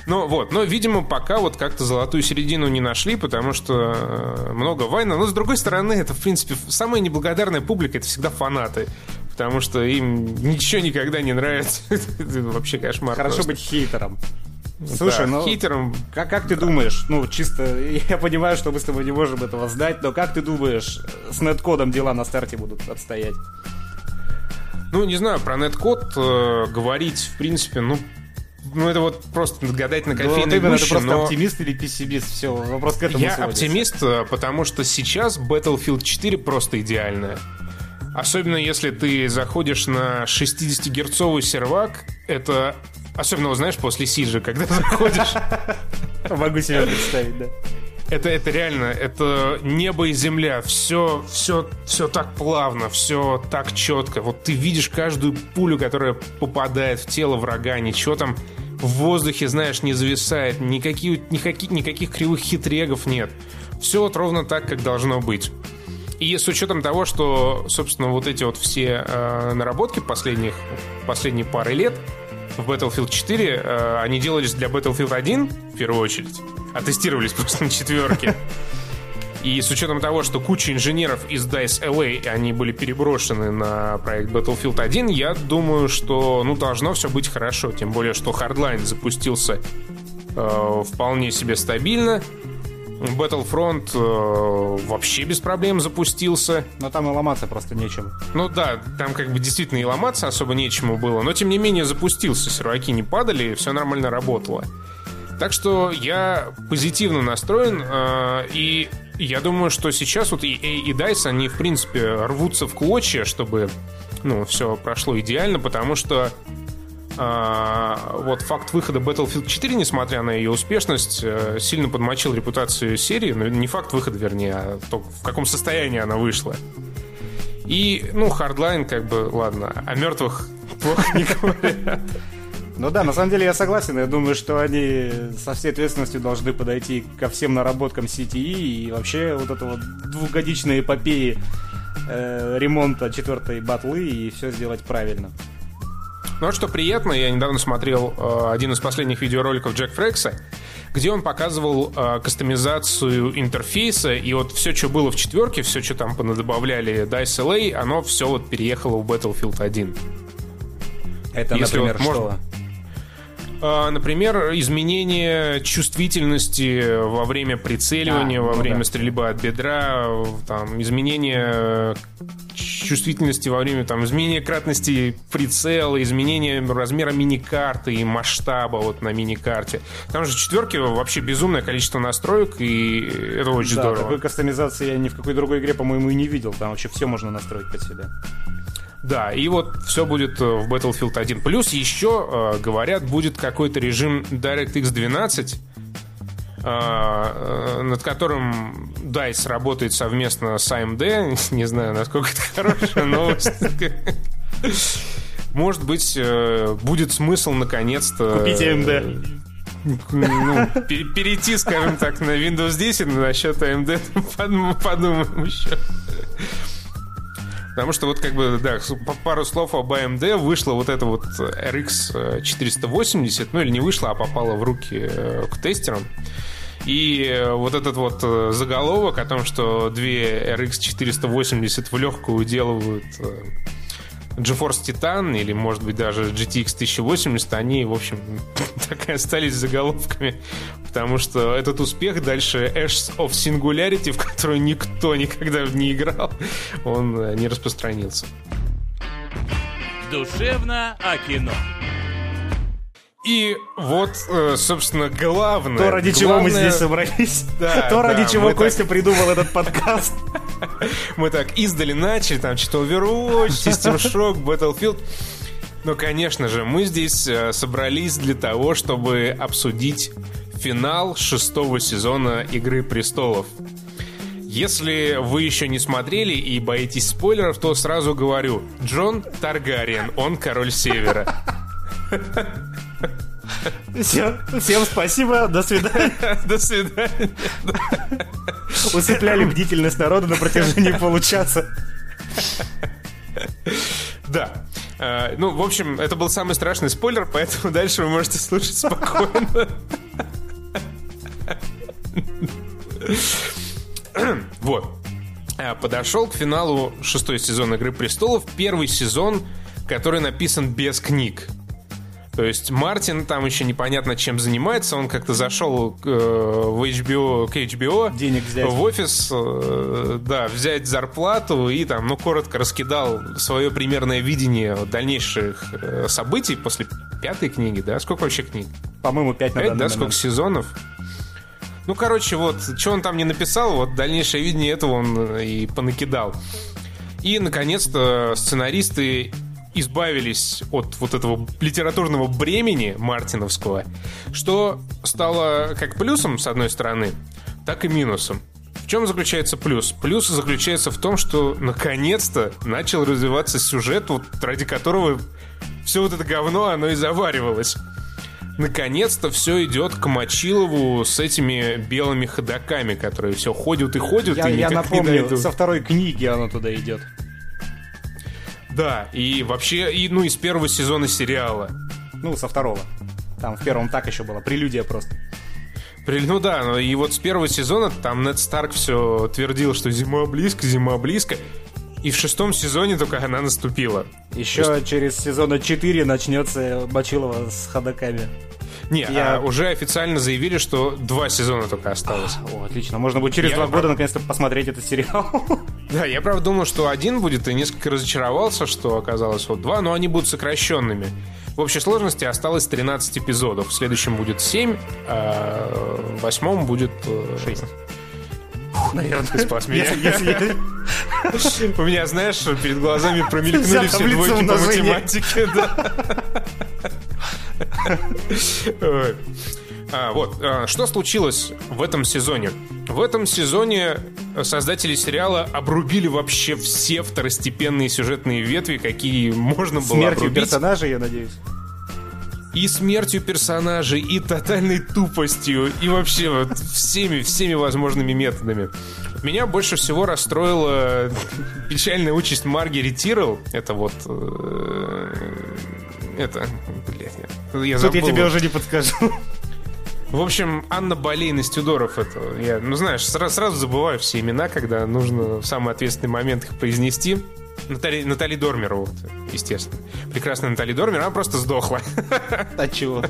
Ну вот, но, видимо, пока вот как-то золотую середину не нашли, потому что э, много вайна. Но, с другой стороны, это, в принципе, самая неблагодарная публика — это всегда фанаты. Потому что им ничего никогда не нравится. <laughs> Вообще кошмар. Хорошо просто. быть хейтером. Слушай, да, ну хитером. Как, как ты думаешь, ну чисто, <laughs> я понимаю, что мы с тобой не можем этого знать, но как ты думаешь, с неткодом дела на старте будут отстоять? Ну, не знаю, про неткод э, говорить, в принципе, ну, ну, это вот просто гадать на кофейной ну, вот гуще, ты просто но... оптимист или пессимист, все, вопрос к этому Я сводится. оптимист, э, потому что сейчас Battlefield 4 просто идеальная. Особенно если ты заходишь на 60-герцовый сервак, это Особенно, знаешь, после Сиджа, когда заходишь. <laughs> Могу себе представить, да. Это, это реально, это небо и земля, все, все, все так плавно, все так четко. Вот ты видишь каждую пулю, которая попадает в тело врага, ничего там в воздухе, знаешь, не зависает, никаких, никаких, никаких кривых хитрегов нет. Все вот ровно так, как должно быть. И с учетом того, что, собственно, вот эти вот все э, наработки последних, последние пары лет, в Battlefield 4, э, они делались для Battlefield 1 в первую очередь, а тестировались <laughs> просто на четверке. И с учетом того, что куча инженеров из DICE LA, они были переброшены на проект Battlefield 1, я думаю, что ну, должно все быть хорошо. Тем более, что Hardline запустился э, вполне себе стабильно. Battlefront э, вообще без проблем запустился. Но там и ломаться просто нечем. Ну да, там как бы действительно и ломаться особо нечему было. Но тем не менее запустился, серваки не падали, все нормально работало. Так что я позитивно настроен, э, и я думаю, что сейчас вот и EA и DICE, они в принципе рвутся в клочья, чтобы ну, все прошло идеально, потому что вот факт выхода Battlefield 4, несмотря на ее успешность, э, сильно подмочил репутацию серии. Ну, не факт выхода, вернее, а то, в каком состоянии она вышла. И, ну, Hardline, как бы, ладно, о мертвых плохо не говорят. Ну да, на самом деле я согласен. Я думаю, что они со всей ответственностью должны подойти ко всем наработкам CTE и вообще вот это вот двухгодичной эпопеи э, ремонта четвертой батлы и все сделать правильно. Ну вот что приятно, я недавно смотрел э, один из последних видеороликов Джек Фрекса, где он показывал э, кастомизацию интерфейса, и вот все, что было в четверке, все, что там понадобавляли DICE LA, оно все вот переехало в Battlefield 1. Это, Если например, вот можно- Например, изменение чувствительности во время прицеливания, А, во ну время да. стрельбы от бедра, там, изменение чувствительности во время там, изменения кратности прицела, изменение размера миникарты и масштаба вот на миникарте. Там же в четверке вообще безумное количество настроек, и это очень да, здорово. такой кастомизации я ни в какой другой игре, по-моему, и не видел. Там вообще все можно настроить под себя. Да, и вот все будет э, в Battlefield 1. Плюс еще, э, говорят, будет какой-то режим DirectX 12, э, над которым DICE работает совместно с AMD. <laughs> Не знаю, насколько это хорошая новость. Может быть, будет смысл наконец-то... Купите AMD. э, ну, пере- перейти, скажем так, на Windows 10, но насчет AMD подум- <laughs> подумаем еще. Потому что вот как бы, да, пару слов об AMD. Вышла вот эта вот RX 480, ну или не вышла, а попала в руки э, к тестерам. И э, вот этот вот э, заголовок о том, что две RX 480 в легкую уделывают э, GeForce Titan или, может быть, даже GTX 1080, они, в общем, <laughs> так и остались заголовками, потому что этот успех дальше Ashes of Singularity, в которую никто никогда не играл, он э, не распространился. Душевно о кино. И вот, э, собственно, главное... То, ради чего мы главное- здесь собрались. Да, То, ради да, чего мы так- Костя придумал этот подкаст. <laughs> Мы так издали начали, там что-то Overwatch, <laughs> System Shock, Battlefield. Но, конечно же, мы здесь э, собрались для того, чтобы обсудить финал шестого сезона Игры Престолов. Если вы еще не смотрели и боитесь спойлеров, то сразу говорю, Джон Таргариен, он король Севера. Все, всем спасибо, до свидания. <laughs> До свидания. Усыпляли бдительность народа на протяжении <laughs> получаса. Да. Э, Ну, в общем, это был самый страшный спойлер, поэтому <laughs> дальше вы можете слушать спокойно. <laughs> Вот. Э, Подошел к финалу шестой сезон Игры престолов. Первый сезон, который написан без книг. То есть Мартин там еще непонятно чем занимается. Он как-то зашел э, в HBO, к HBO. Денег взять. В офис, э, да, взять зарплату и там, ну, коротко раскидал свое примерное видение дальнейших э, событий после пятой книги, да? Сколько вообще книг? По-моему, 5 на Пять, данный да? момент. Сколько сезонов? Ну, короче, вот, что он там не написал, вот дальнейшее видение этого он и понакидал. И, наконец-то, сценаристы избавились от вот этого литературного бремени мартиновского, что стало как плюсом, с одной стороны, так и минусом. В чем заключается плюс? Плюс заключается в том, что наконец-то начал развиваться сюжет, вот ради которого все вот это говно, оно и заваривалось. Наконец-то все идет к Мочилову с этими белыми ходаками, которые все ходят и ходят, Я, и я не напомню, дойдут. со второй книги оно туда идет. Да, и вообще, и, ну, из первого сезона сериала. Ну, со второго. Там в первом так еще было, прелюдия просто. Ну да, ну и вот с первого сезона там Нед Старк все твердил, что зима близко, зима близко. И в шестом сезоне только она наступила. Еще через сезона 4 начнется Бачилова с ходаками. Не, Я- а уже официально заявили, что два сезона только осталось. О, отлично. Можно будет через Я два года наконец-то посмотреть этот сериал. <laughs> Да, я правда думал, что один будет, и несколько разочаровался, что оказалось вот два, но они будут сокращенными. В общей сложности осталось 13 эпизодов. В следующем будет 7, а в восьмом будет... э, 6. Наверное, ты спас меня. Если, если- <laughs> У меня, знаешь, перед глазами промелькнули все двойки по математике. да. <laughs> А, вот, а, что случилось в этом сезоне? В этом сезоне создатели сериала обрубили вообще все второстепенные сюжетные ветви, какие можно было Смертью обрубить. персонажей, я надеюсь. И смертью персонажей, и тотальной тупостью, и вообще вот всеми, всеми возможными методами. Меня больше всего расстроила печальная участь Маргери Тирл. Это вот... э, Это... Блядь, я, я Тут я забыл. тебе уже не подскажу. В общем, Анна Болейн из Тюдоров это. Я, ну знаешь, сра- сразу забываю все имена, когда нужно в самый ответственный момент их произнести. Натали, Натали Дормер, вот, естественно. Прекрасная Натали Дормер, она просто сдохла. От <laughs> чего?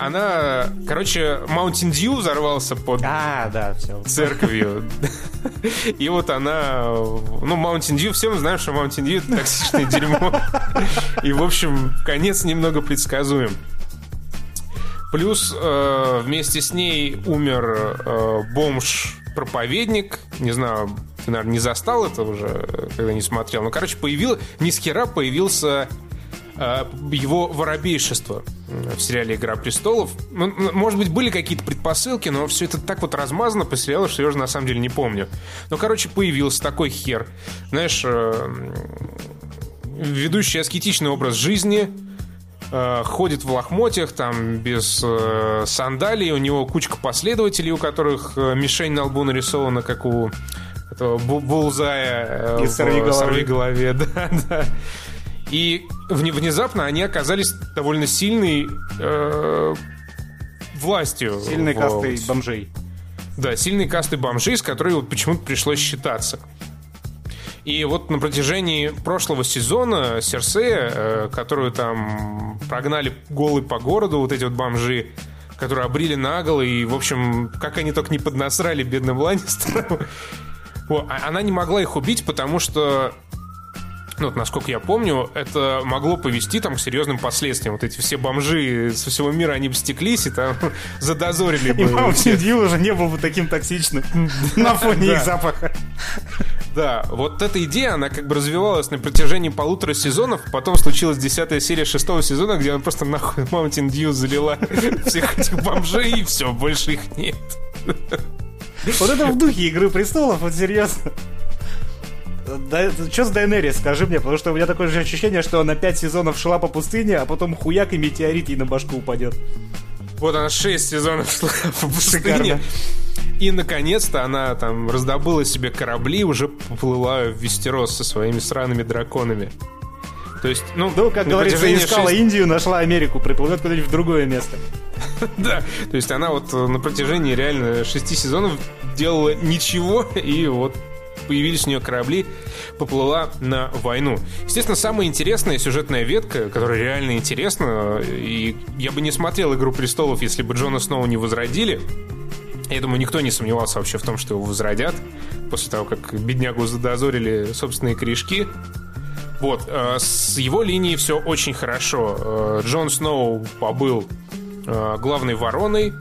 Она, короче, Mountain Dew взорвался под А, да, все. церковью. <laughs> И вот она... Ну, Mountain Dew, все мы знаем, что Mountain Dew это токсичное дерьмо. И, в общем, конец немного предсказуем. Плюс э, вместе с ней умер э, бомж-проповедник. Не знаю, ты, наверное, не застал это уже, когда не смотрел. Но, короче, появил... Не с хера появился э, его воробейшество э, в сериале «Игра престолов». Ну, Может быть, были какие-то предпосылки, но все это так вот размазано по сериалу, что я уже на самом деле не помню. Ну, короче, появился такой хер. Знаешь, э, ведущий аскетичный образ жизни, э, ходит в лохмотьях, там, без э, сандалий, у него кучка последователей, у которых э, мишень на лбу нарисована, как у этого бу- булзая э, Из в «Сорвиголовы». «Сорвиголове», <laughs> да, да. И вне- внезапно они оказались довольно сильной э, властью. Сильной в- кастой бомжей. да, сильной касты бомжей, с которой вот почему-то пришлось считаться. И вот на протяжении прошлого сезона Серсея, э, которую там прогнали голой по городу, вот эти вот бомжи, которые обрили наголо, и, в общем, как они только не поднасрали бедным <laughs> Ланнистерам. А Она не могла их убить, потому что ну, вот, насколько я помню, это могло повести там к серьезным последствиям. Вот эти все бомжи со всего мира, они бы стеклись и там <laughs> задозорили бы. И Mountain. Dew уже не был бы таким токсичным <laughs> на фоне их запаха. Да, вот эта идея, она как бы развивалась на протяжении полутора сезонов, потом случилась десятая серия шестого сезона, где он просто нахуй Mountain Dew залила <laughs> всех этих бомжей, и все, больше их нет. Вот это в духе Игры Престолов, вот серьезно. Да, что с Дайнерис, скажи мне, потому что у меня такое же ощущение, что она пять сезонов шла по пустыне, а потом хуяк и метеорит ей на башку упадет. Вот она шесть сезонов шла по пустыне. Шикарно. И, наконец-то, она там раздобыла себе корабли, уже поплыла в Вестерос со своими сраными драконами. То есть, ну, Ну, как говорится, искала шесть- Индию, нашла Америку, приплывет куда-нибудь в другое место. <laughs> Да, то есть она вот э, на протяжении реально шести сезонов делала ничего, и вот появились у нее корабли, поплыла на войну. Естественно, самая интересная сюжетная ветка, которая реально интересна, и я бы не смотрел «Игру престолов», если бы Джона Сноу не возродили. Я думаю, никто не сомневался вообще в том, что его возродят, после того, как беднягу задозорили собственные корешки. Вот, э, с его линией все очень хорошо. Э, Джон Сноу побыл э, главной вороной.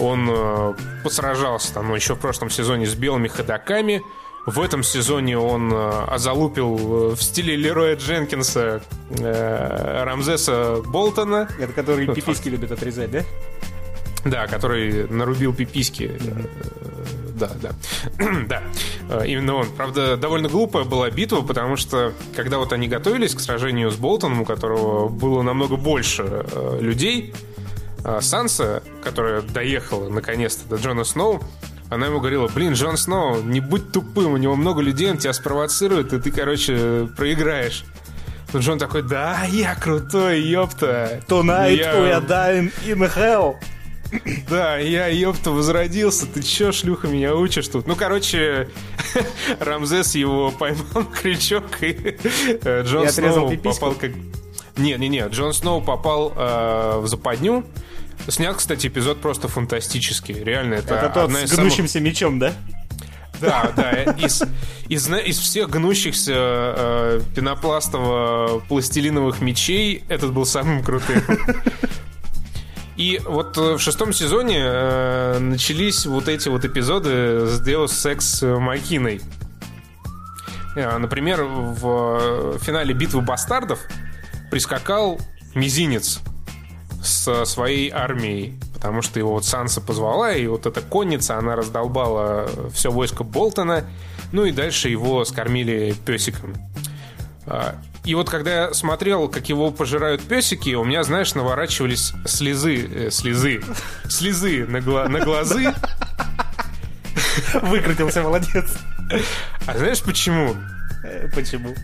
Он э, посражался там еще в прошлом сезоне с белыми ходаками. В этом сезоне он э, озалупил э, в стиле Лероя Дженкинса э, Рамзеса Болтона. Это который пиписьки любит отрезать, да? Да, который нарубил пиписьки. Э, Да, да. <clears throat> да, именно он. Правда, довольно глупая была битва, потому что, когда вот они готовились к сражению с Болтоном, у которого было намного больше людей, Санса, которая доехала наконец-то до Джона Сноу, она ему говорила, блин, Джон Сноу, не будь тупым, у него много людей, он тебя спровоцирует, и ты, короче, проиграешь. Но Джон такой, да, я крутой, ёпта. Tonight Я- we are dying in hell. да, я, ёпта, возродился. Ты чё, шлюха, меня учишь тут? Ну, короче, <laughs> Рамзес его поймал <laughs> крючок, и э, Джон Сноу попал как... Не-не-не, Джон Сноу попал э, в западню. Снят, кстати, эпизод просто фантастический. Реально, это, Это тот одна с из самых... гнущимся мечом, да? Да, да. Из, из, из всех гнущихся э, пенопластово-пластилиновых мечей этот был самым крутым. И вот э, в шестом сезоне э, начались вот эти вот эпизоды с Deus Ex Махиной. Э, Например, в финале битвы бастардов прискакал мизинец со своей армией, потому что его вот Санса позвала, и вот эта конница, она раздолбала все войско Болтона, ну и дальше его скормили песиком. А, и вот когда я смотрел, как его пожирают песики, у меня, знаешь, наворачивались слезы, э, слезы, слезы на, гла- на глазы. Выкрутился, молодец. А знаешь почему? Э, Почему?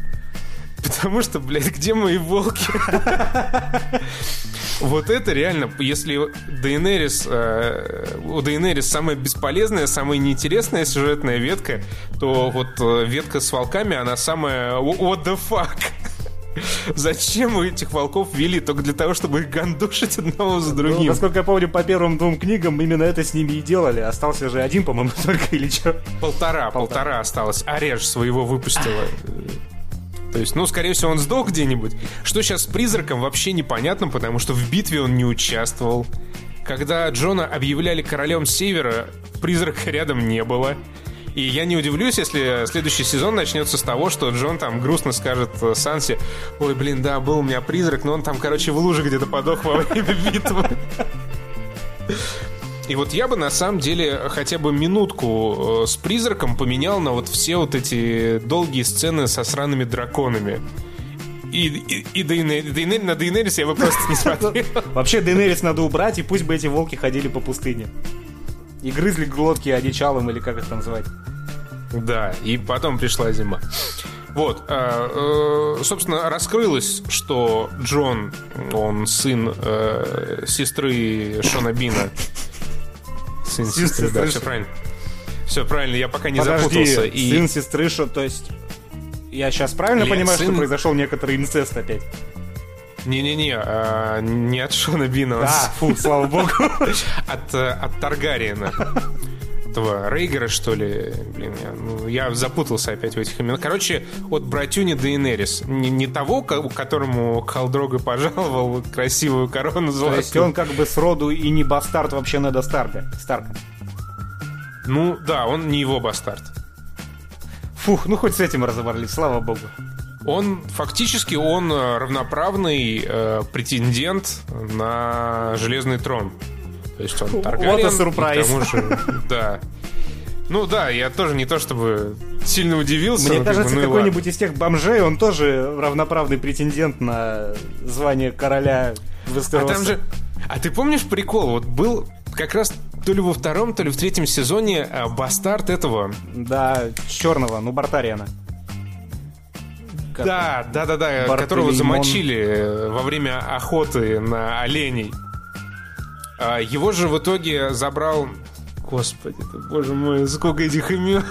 Потому что, блядь, где мои волки? Вот это реально, если Дейнерис, э, у Дейнерис самая бесполезная, самая неинтересная сюжетная ветка, то вот э, ветка с волками, она самая what the fuck. <laughs> Зачем этих волков вели только для того, чтобы их гандушить одного за Ну, другим? насколько я помню, по первым двум книгам именно это с ними и делали. Остался же один, по-моему, <laughs> только или что. Полтора, полтора осталось. Ареж своего выпустила. То есть, ну, скорее всего, он сдох где-нибудь. Что сейчас с призраком, вообще непонятно, потому что в битве он не участвовал. Когда Джона объявляли королем Севера, призрака рядом не было. И я не удивлюсь, если следующий сезон начнется с того, что Джон там грустно скажет э, Сансе, ой, блин, да, был у меня призрак, но он там, короче, в луже где-то подох во время <laughs> битвы. И вот я бы на самом деле хотя бы минутку э, с призраком поменял на вот все вот эти долгие сцены со сраными драконами. И, и, и Дейне- Дейне- на Дейнерис я бы просто не смотрел. <laughs> Вообще, Дейнерис надо убрать, и пусть бы эти волки ходили по пустыне. И грызли глотки одичалым, или как там звать. Да, и потом пришла зима. Вот, э, э, собственно, раскрылось, что Джон, он сын э, сестры Шона Бина. Сын Сын сестры, да, все правильно. Все правильно, я пока не Подожди, запутался. И... сын сестры, что, то есть... Я сейчас правильно Или понимаю, сын- что произошел некоторый инцест опять? Не-не-не, а, не от Шона Бина, А, с- фу, слава богу. <laughs> от, э, от Таргариена. Этого Рейгера, что ли? Блин, я, ну, я запутался опять в этих именах. Короче, от братюни Дейнерис. Не, не того, ко- которому Халдрога пожаловал <laughs> красивую корону То золотую. есть он как бы сроду и не бастард вообще Неда Старка. Старка. Ну, да, он не его бастард. Фух, ну хоть с этим разобрались, слава богу. Он, фактически, он э, равноправный э, претендент на Железный трон. То есть он Таргариен. Тому же, да. Ну да, я тоже не то чтобы сильно удивился. Мне кажется, ну какой-нибудь из тех бомжей, он тоже равноправный претендент на звание короля А Вестероса. там же... А ты помнишь прикол? Вот был как раз то ли во втором, то ли в третьем сезоне а, бастард этого... Да, черного, ну, Бартариана. Да, да, да, да, Бартолемон. которого замочили э, во время охоты на оленей. А, Его же в итоге забрал... Господи, ты, боже мой, сколько этих имен.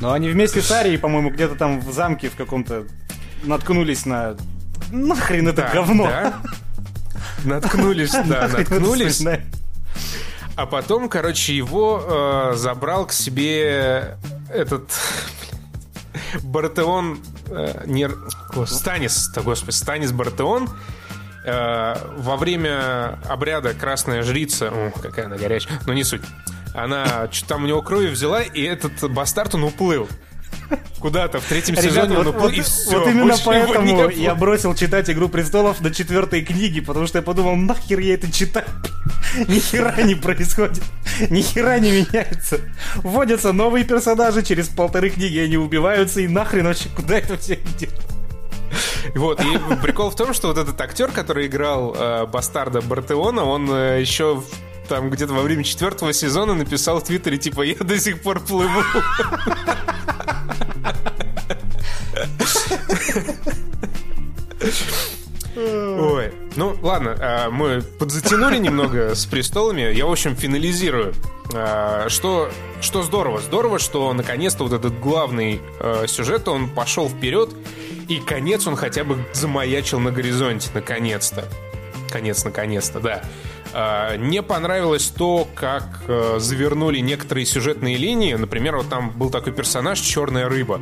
Но они вместе с Арией, по-моему, где-то там в замке в каком-то наткнулись на... Нахрен это Да, говно. да. Наткнулись, да, наткнулись. А потом, короче, его э, забрал к себе этот Бартеон, э, не, Станис, да, господи, Станис Бартеон. Э, во время обряда Красная Жрица, о, какая она горячая, но не суть. Она что-то там у него крови взяла, и этот бастард, он уплыл. Куда-то в третьем Ребят, сезоне он вот, уплыл, вот- и все. вот именно поэтому я бросил читать «Игру престолов» до четвертой книги, потому что я подумал, нахер я это читаю? <laughs> Ни хера не происходит, ни хера не меняется. Вводятся новые персонажи, через полторы книги они убиваются, и нахрен вообще куда это все идет? Вот, и прикол в том, что вот этот актер, который играл э, бастарда Бартеона, он э, еще там где-то во время четвертого сезона написал в Твиттере, типа, я до сих пор плыву. <laughs> Ой, ну ладно, а, мы подзатянули немного с престолами. Я, в общем, финализирую. А, Что, что здорово? Здорово, что наконец-то вот этот главный э, сюжет, он пошел вперед, и конец он хотя бы замаячил на горизонте, наконец-то. Конец, наконец-то, да. Не понравилось то, как э, завернули некоторые сюжетные линии. Например, вот там был такой персонаж Черная рыба.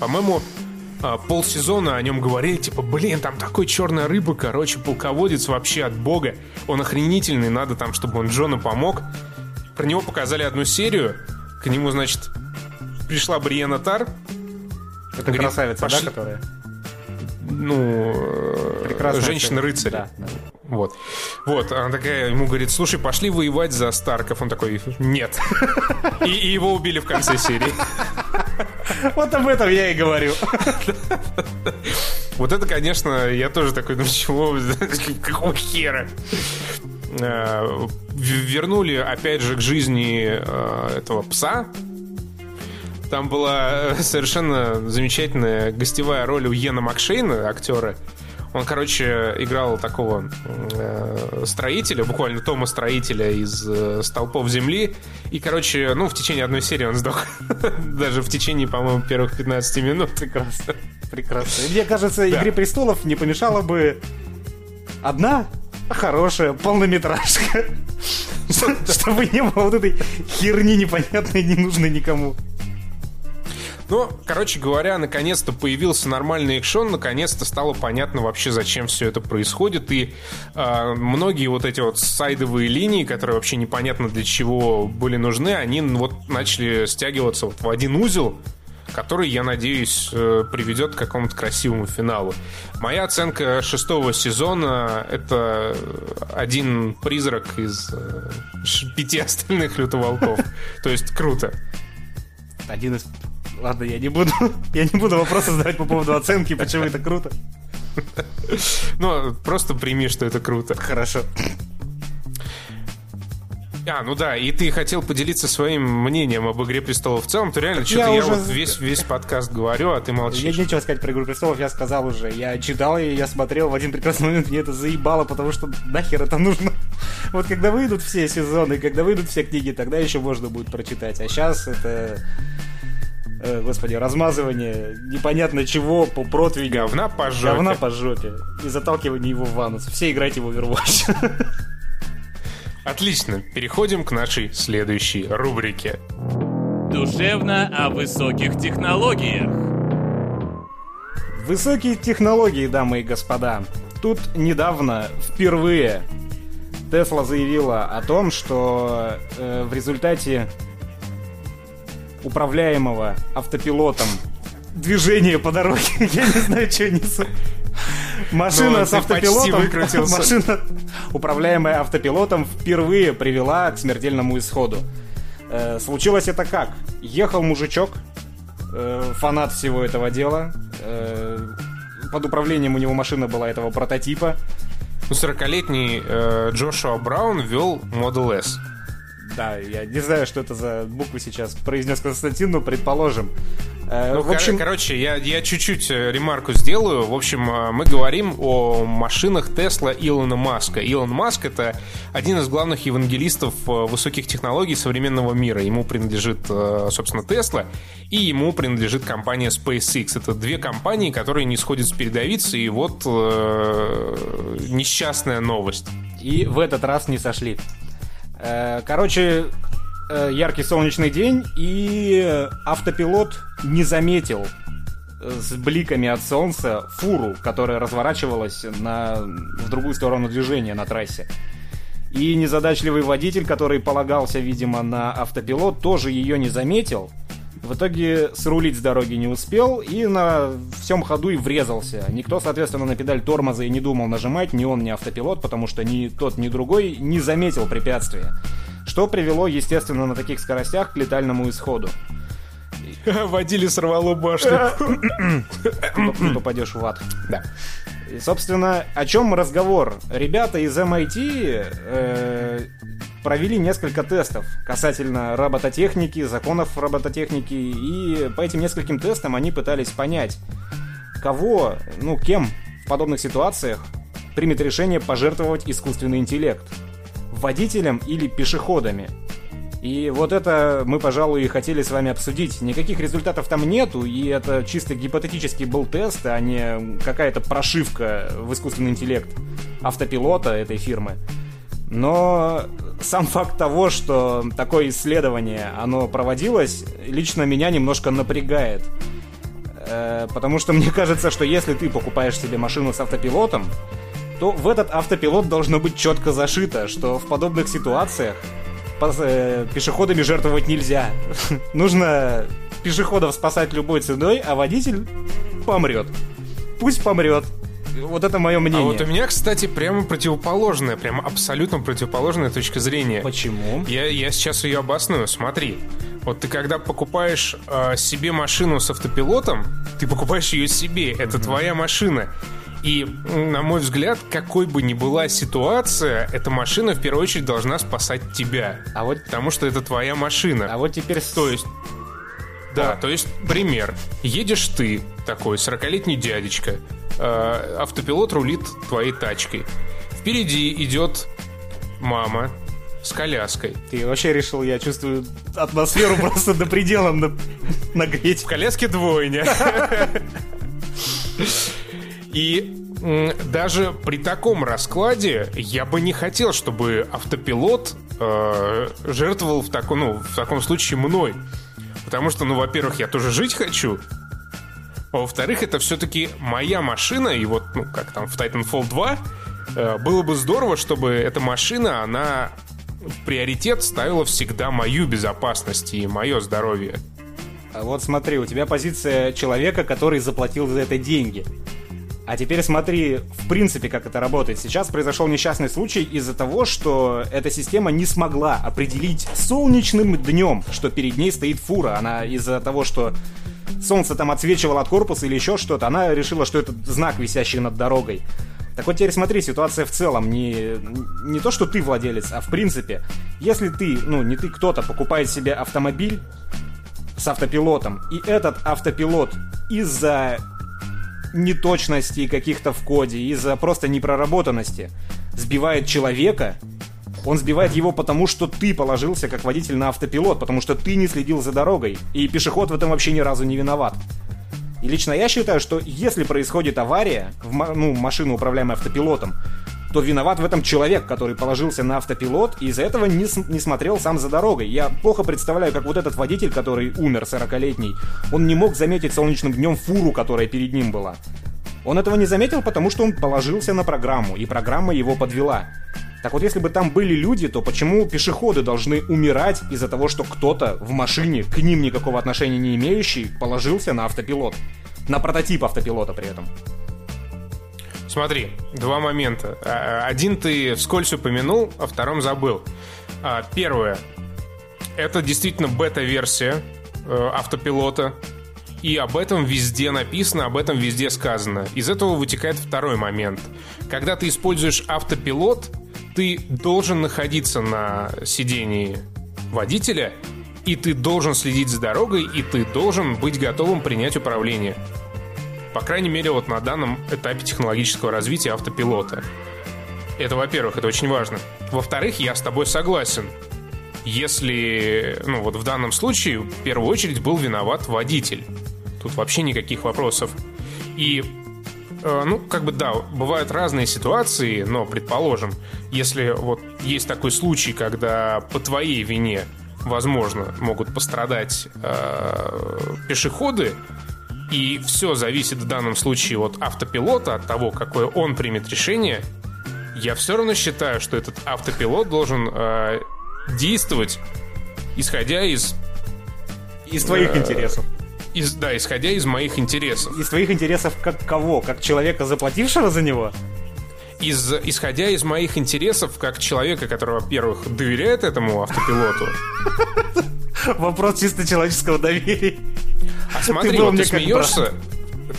По-моему, а, полсезона о нем говорили, типа, блин, там такой черная рыба, короче, полководец вообще от бога. Он охренительный, надо там, чтобы он Джону помог. Про него показали одну серию. К нему, значит, пришла Бриена Тар. Это Говорит, красавица, пошли- да, которая? ну, э, Прекрасная женщина-рыцарь. Да, да. Вот. Вот, она такая ему говорит, слушай, пошли воевать за Старков. Он такой, нет. <laughs> И, и его убили в конце серии. <laughs> Вот об этом я и говорю. Вот это, конечно, я тоже такой, ну чего, какого хера? Э, Вернули, опять же, к жизни э, этого пса. Там была э, совершенно замечательная гостевая роль у Йена Макшейна, актера. Он, короче, играл такого э, строителя, буквально Тома строителя из э, «Столпов земли». И, короче, ну, в течение одной серии он сдох. <laughs> Даже в течение, по-моему, первых 15 минут. Прекрасно. Прекрасно. Мне кажется, «Игре престолов» не помешала бы одна хорошая полнометражка. <laughs> Чтобы не было вот этой херни непонятной, не нужной никому. Ну, короче говоря, наконец-то появился нормальный экшон, наконец-то стало понятно вообще, зачем все это происходит, и э, многие вот эти вот сайдовые линии, которые вообще непонятно для чего были нужны, они вот начали стягиваться вот в один узел, который, я надеюсь, э, приведет к какому-то красивому финалу. Моя оценка шестого сезона — это один призрак из э, пяти остальных лютоволков. То есть круто. Один из... Ладно, я не буду, <laughs> я не буду вопросы задавать по поводу оценки, почему это круто. Ну, просто прими, что это круто. Хорошо. А, ну да, и ты хотел поделиться своим мнением об «Игре престолов» в целом, то реально, я что-то я, уже- вот весь, весь подкаст говорю, а ты Я молчишь. нечего сказать про «Игру престолов», я сказал уже. Я читал ее, я смотрел, в один прекрасный момент мне это заебало, потому что нахер это нужно. <laughs> Вот когда выйдут все сезоны, когда выйдут все книги, тогда еще можно будет прочитать. А сейчас это... э, Господи, размазывание непонятно чего по противню. Говна по жопе. Говна по жопе. И заталкивание его в анус. Все играйте в Overwatch. <laughs> Отлично, переходим к нашей следующей рубрике. Душевно о высоких технологиях. Высокие технологии, дамы и господа. Тут недавно впервые Тесла заявила о том, что э, в результате управляемого автопилотом движения по дороге, <laughs> я не знаю, что несу. Машина Ну, с автопилотом, машина, управляемая автопилотом, впервые привела к смертельному исходу. Э, случилось это как? Ехал мужичок, э, фанат всего этого дела. э, под управлением у него машина была этого прототипа. Ну, 40-летний э, Джошуа Браун вел Model S. Да, я не знаю, что это за буквы сейчас произнес Константин, но предположим. Э, Ну, в общем, кор- короче, я, я чуть-чуть э, ремарку сделаю. В общем, э, мы говорим о машинах Тесла Илона Маска. Илон Маск — это один из главных евангелистов высоких технологий современного мира. Ему принадлежит, собственно, Тесла, и ему принадлежит компания SpaceX. Это две компании, которые не сходят с передовицы, и вот э, несчастная новость. и в этот раз не сошли. Э, Короче, э, яркий солнечный день, и автопилот не заметил э, с бликами от солнца фуру, которая разворачивалась на, в другую сторону движения на трассе. И незадачливый водитель, который полагался, видимо, на автопилот, тоже ее не заметил. В итоге срулить с дороги не успел и на всем ходу и врезался. Никто, соответственно, на педаль тормоза и не думал нажимать, ни он, ни автопилот, потому что ни тот, ни другой не заметил препятствия. Что привело, естественно, на таких скоростях к летальному исходу. <laughs> Водили сорвало башню. Ты не попадешь в ад. Да. И, собственно, о чем разговор? Ребята из MIT э, провели несколько тестов касательно робототехники, законов робототехники, и по этим нескольким тестам они пытались понять, кого, ну, кем в подобных ситуациях примет решение пожертвовать искусственный интеллект. Водителем или пешеходами. И вот это мы, пожалуй, и хотели с вами обсудить. Никаких результатов там нету, и это чисто гипотетический был тест, а не какая-то прошивка в искусственный интеллект автопилота этой фирмы. Но сам факт того, что такое исследование, оно проводилось, лично меня немножко напрягает. Э, Потому что мне кажется, что если ты покупаешь себе машину с автопилотом, то в этот автопилот должно быть четко зашито, что в подобных ситуациях э, пешеходами жертвовать нельзя. <laughs> Нужно пешеходов спасать любой ценой, а водитель помрет. пусть помрет. Вот это мое мнение. А вот у меня, кстати, прямо противоположная, прямо абсолютно противоположная точка зрения. Почему? Я, я сейчас ее обосную. Смотри, вот ты когда покупаешь э, себе машину с автопилотом, ты покупаешь ее себе. Это твоя машина. И, на мой взгляд, какой бы ни была ситуация, эта машина в первую очередь должна спасать тебя. А вот, Потому что это твоя машина. а вот теперь... То есть, да, то есть, пример. Едешь ты, такой 40-летний дядечка, э, автопилот рулит твоей тачкой. Впереди идет мама с коляской. Ты вообще решил, я чувствую атмосферу просто до предела на- нагреть. В коляске двойня. И даже при таком раскладе я бы не хотел, чтобы автопилот э, жертвовал в таком, ну, в таком случае мной. Потому что, ну, во-первых, я тоже жить хочу. А во-вторых, это все-таки моя машина, и вот, ну, как там в Titanfall 2, э, было бы здорово, чтобы эта машина, она в приоритет ставила всегда мою безопасность и мое здоровье. А Вот смотри, у тебя позиция человека, который заплатил за это деньги. А теперь смотри, в принципе, как это работает. Сейчас произошел несчастный случай из-за того, что эта система не смогла определить солнечным днем, что перед ней стоит фура. Она из-за того, что солнце там отсвечивало от корпуса или еще что-то, она решила, что это знак, висящий над дорогой. Так вот теперь смотри, ситуация в целом не, не то, что ты владелец, а в принципе. Если ты, ну не ты, кто-то покупает себе автомобиль, с автопилотом. И этот автопилот из-за неточностей каких-то в коде, из-за просто непроработанности сбивает человека, он сбивает его потому, что ты положился как водитель на автопилот, потому что ты не следил за дорогой. И пешеход в этом вообще ни разу не виноват. И лично я считаю, что если происходит авария в ну, машину, управляемую автопилотом, то виноват в этом человек, который положился на автопилот и из-за этого не, не смотрел сам за дорогой. Я плохо представляю, как вот этот водитель, который умер, 40-летний, он не мог заметить солнечным днем фуру, которая перед ним была. Он этого не заметил, потому что он положился на программу, и программа его подвела. Так вот, если бы там были люди, то почему пешеходы должны умирать из-за того, что кто-то в машине, к ним никакого отношения не имеющий, положился на автопилот? На прототип автопилота при этом. Смотри, два момента. А, Один ты вскользь упомянул, о втором забыл. А, Первое. Это действительно бета-версия э, автопилота. И об этом везде написано, об этом везде сказано. Из этого вытекает второй момент. Когда ты используешь автопилот, ты должен находиться на сидении водителя, и ты должен следить за дорогой, и ты должен быть готовым принять управление. По крайней мере, вот на данном этапе технологического развития автопилота. Это, во-первых, это очень важно. Во-вторых, я с тобой согласен. Если, ну вот в данном случае, в первую очередь был виноват водитель. Тут вообще никаких вопросов. И, э, ну, как бы да, бывают разные ситуации, но, предположим, если вот есть такой случай, когда по твоей вине, возможно, могут пострадать э, пешеходы, и все зависит в данном случае от автопилота, от того, какое он примет решение. Я все равно считаю, что этот автопилот должен э, действовать, исходя из, Из твоих Э, интересов. из, да, исходя из моих интересов. Из твоих интересов как кого? Как человека, заплатившего за него? Из, исходя из моих интересов, как человека, который, во-первых, доверяет этому автопилоту. Вопрос чисто человеческого доверия. А смотри, был вот мне ты смеешься,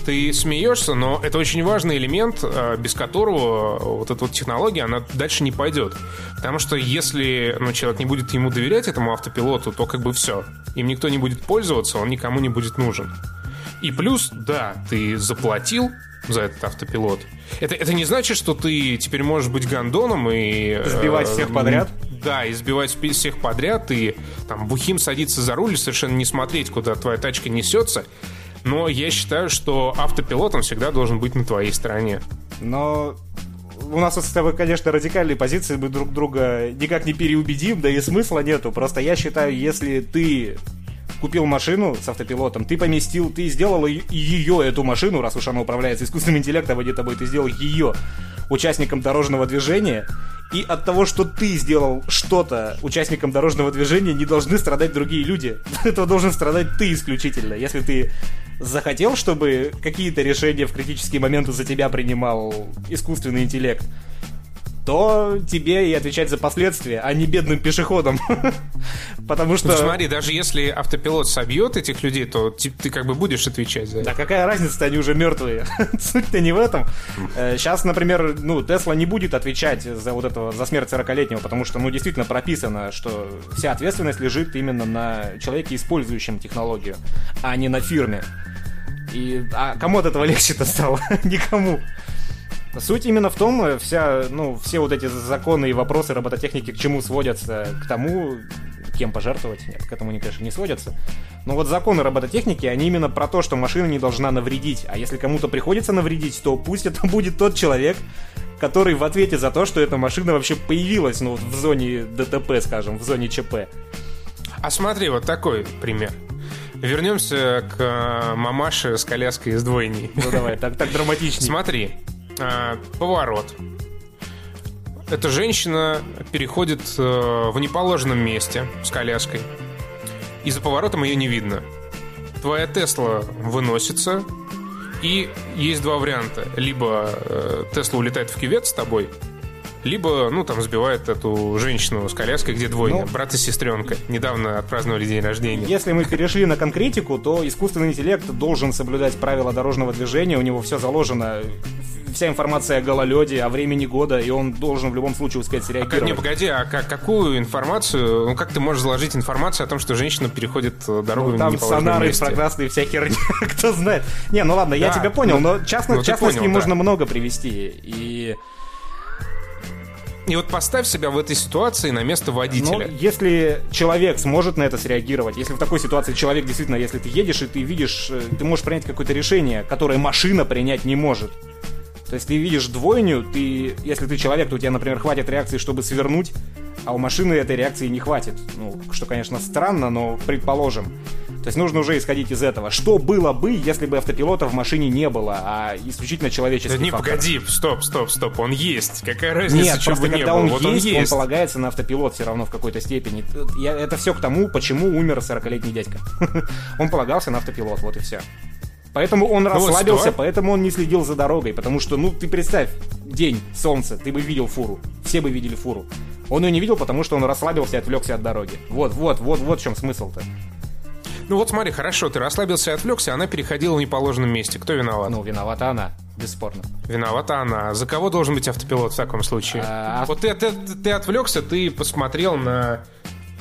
ты смеешься, но это очень важный элемент, э, без которого вот эта вот технология, она дальше не пойдет. Потому что если ну, человек не будет ему доверять, этому автопилоту, то как бы все. Им никто не будет пользоваться, он никому не будет нужен. И плюс, да, ты заплатил за этот автопилот. Это, это не значит, что ты теперь можешь быть гондоном и... э, Сбивать всех подряд? Да, избивать всех подряд и там бухим садиться за руль и совершенно не смотреть, куда твоя тачка несется. Но я считаю, что автопилот, он всегда должен быть на твоей стороне. Но у нас с тобой, конечно, радикальные позиции, мы друг друга никак не переубедим, да и смысла нету. Просто я считаю, если ты купил машину с автопилотом, ты поместил, ты сделал ее, эту машину, раз уж она управляется искусственным интеллектом, а не тобой, ты сделал ее участником дорожного движения, и от того, что ты сделал что-то участником дорожного движения, не должны страдать другие люди. <laughs> Этого должен страдать ты исключительно. Если ты захотел, чтобы какие-то решения в критические моменты за тебя принимал искусственный интеллект, то тебе и отвечать за последствия, а не бедным пешеходом. <laughs> Потому что... Ну, смотри, даже если автопилот собьет этих людей, то ты, ты как бы будешь отвечать за это. Да какая разница, они уже мертвые. <laughs> Суть-то не в этом. Сейчас, например, ну, Тесла не будет отвечать за вот этого, за смерть 40-летнего, потому что, ну, действительно прописано, что вся ответственность лежит именно на человеке, использующем технологию, а не на фирме. И, а кому от этого легче-то стало? <laughs> Никому. Суть именно в том, э, вся, ну, все вот эти законы и вопросы робототехники к чему сводятся? К тому, кем пожертвовать? Нет, к этому они, конечно, не сводятся. Но вот законы робототехники, они именно про то, что машина не должна навредить. А если кому-то приходится навредить, то пусть это <laughs> будет тот человек, который в ответе за то, что эта машина вообще появилась, ну, вот в зоне ДТП, скажем, в зоне ЧП. А смотри, вот такой пример. Вернемся к э, мамаше с коляской из двойней. Ну давай, так, так драматичнее. Смотри, э, поворот. Эта женщина переходит э, в неположенном месте с коляской. И за поворотом ее не видно. Твоя Тесла выносится, и есть два варианта. Либо э, Тесла улетает в кювет с тобой, либо, ну, там, сбивает эту женщину с коляской, где двойня, Ну. брат и сестренка. Недавно отпраздновали день рождения. Если мы перешли на конкретику, то искусственный интеллект должен соблюдать правила дорожного движения, у него все заложено, вся информация о гололеде, о времени года, и он должен в любом случае успеть А среагировать. не, погоди, а как- какую информацию, ну как ты можешь заложить информацию о том, что женщина переходит э, дорогу Ну, там сонары, месте? прекрасные вся херня, <laughs> кто знает. Не, ну ладно, я Да, тебя понял, ну, но частно, ну, ты частностей понял, да. можно много привести. И И вот поставь себя в этой ситуации на место ну, водителя. если человек сможет на это среагировать, если в такой ситуации человек действительно, если ты едешь и ты видишь, э, ты можешь принять какое-то решение, которое машина принять не может. То есть ты видишь двойню, ты, если ты человек, то у тебя, например, хватит реакции, чтобы свернуть, а у машины этой реакции не хватит. Ну, что, конечно, странно, но предположим. То есть нужно уже исходить из этого. Что было бы, если бы автопилота в машине не было, а исключительно человеческий Да не, фактор? погоди, стоп, стоп, стоп, он есть. Какая разница, Нет, просто бы не когда было? он Вот есть, он он есть. полагается на автопилот все равно в какой-то степени. Я- это все к тому, почему умер 40-летний дядька. <laughs> он полагался на автопилот, вот и все. Поэтому он вот расслабился, ситуа- поэтому он не следил за дорогой. Потому что, ну, ты представь, день, солнце, ты бы видел фуру. Все бы видели фуру. Он ее не видел, потому что он расслабился и отвлекся от дороги. Вот, вот, вот, вот в чем смысл-то. Ну вот смотри, хорошо, ты расслабился и отвлекся, она переходила в неположенном месте. Кто виноват? Ну, виновата она, бесспорно. Виновата она. За кого должен быть автопилот в таком случае? А, Вот ты, ты, ты отвлекся, ты посмотрел на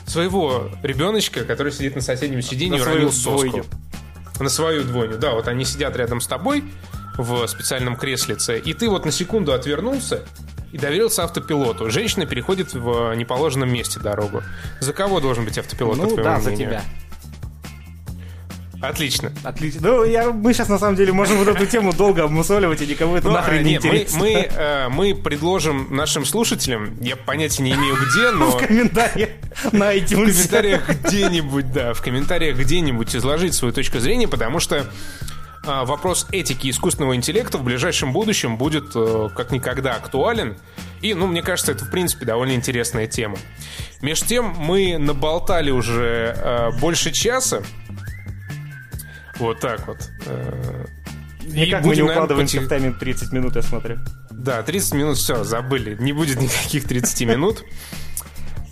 своего ребеночка, который сидит на соседнем сиденье и На уронил соску. двойню. На свою двойню. Да, вот они сидят рядом с тобой в специальном креслице, и ты вот на секунду отвернулся и доверился автопилоту. Женщина переходит в неположенном месте дорогу. За кого должен быть автопилот, по Ну, твоему да, за мнению? тебя. Отлично. Отлично. Ну, я, мы сейчас на самом деле можем вот эту тему долго обмусоливать, и никому это Ну, нахрен не мы, интересно. мы, э, мы предложим нашим слушателям, я понятия не имею где, но в комментариях на в комментариях где-нибудь, да, в комментариях где-нибудь изложить свою точку зрения, потому что а, вопрос этики искусственного интеллекта в ближайшем будущем будет э, как никогда актуален. И, ну, мне кажется, это, в принципе, довольно интересная тема. Между тем, мы наболтали уже э, больше часа. Вот так вот. Э, и Никак мы не наверное, укладываемся поти- в тайминг 30 минут, я смотрю. да, 30 минут, все, забыли. Не будет <laughs> никаких 30 минут.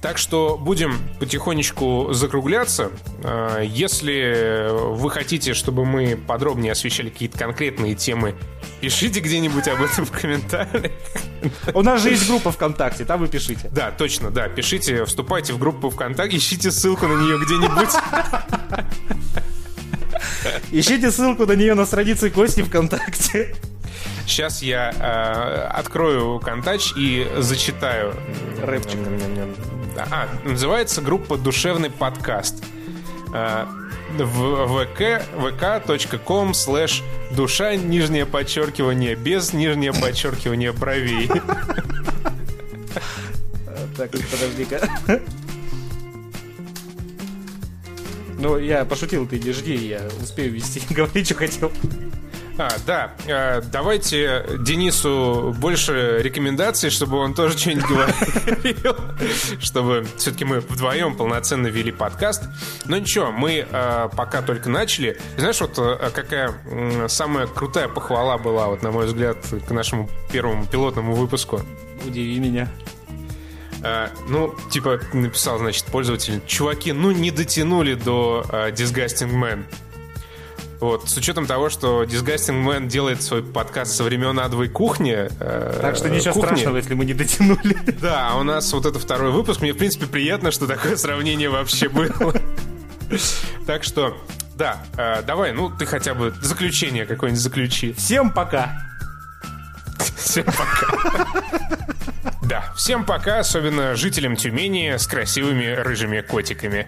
Так что будем потихонечку закругляться. А, Если вы хотите, чтобы мы подробнее освещали какие-то конкретные темы, пишите где-нибудь об этом в комментариях. У нас же есть группа ВКонтакте, там вы пишите. Да, точно, да. Пишите, вступайте в группу ВКонтакте, ищите ссылку на нее где-нибудь. <laughs> Ищите ссылку на нее на странице Кости ВКонтакте. Сейчас я э, открою Контач и зачитаю. Рэпчик. А, называется группа «Душевный подкаст». Э, в vk, vk.com слэш душа, нижнее подчеркивание, без нижнее подчеркивание бровей. Так, подожди-ка. Ну, я пошутил, ты не жди, я успею вести. <laughs> Говори, что хотел. А, да, э, давайте Денису больше рекомендаций, чтобы он тоже что-нибудь говорил, <laughs> чтобы все-таки мы вдвоем полноценно вели подкаст. Но ничего, мы э, пока только начали. Знаешь, вот э, какая м, самая крутая похвала была, вот на мой взгляд, к нашему первому пилотному выпуску? Удиви меня. Э, ну, типа, написал, значит, пользователь, чуваки, ну не дотянули до э, Disgusting Man. Вот, с учетом того, что Disgusting Man делает свой подкаст со времен адовой кухни. э, Так что ничего кухни. страшного, если мы не дотянули. Да, а у нас вот это второй выпуск. Мне, в принципе, приятно, что такое сравнение вообще было. Так что, да, э, давай, ну, ты хотя бы заключение какое-нибудь заключи. Всем пока. Всем пока. Да, всем пока, особенно жителям Тюмени с красивыми рыжими котиками.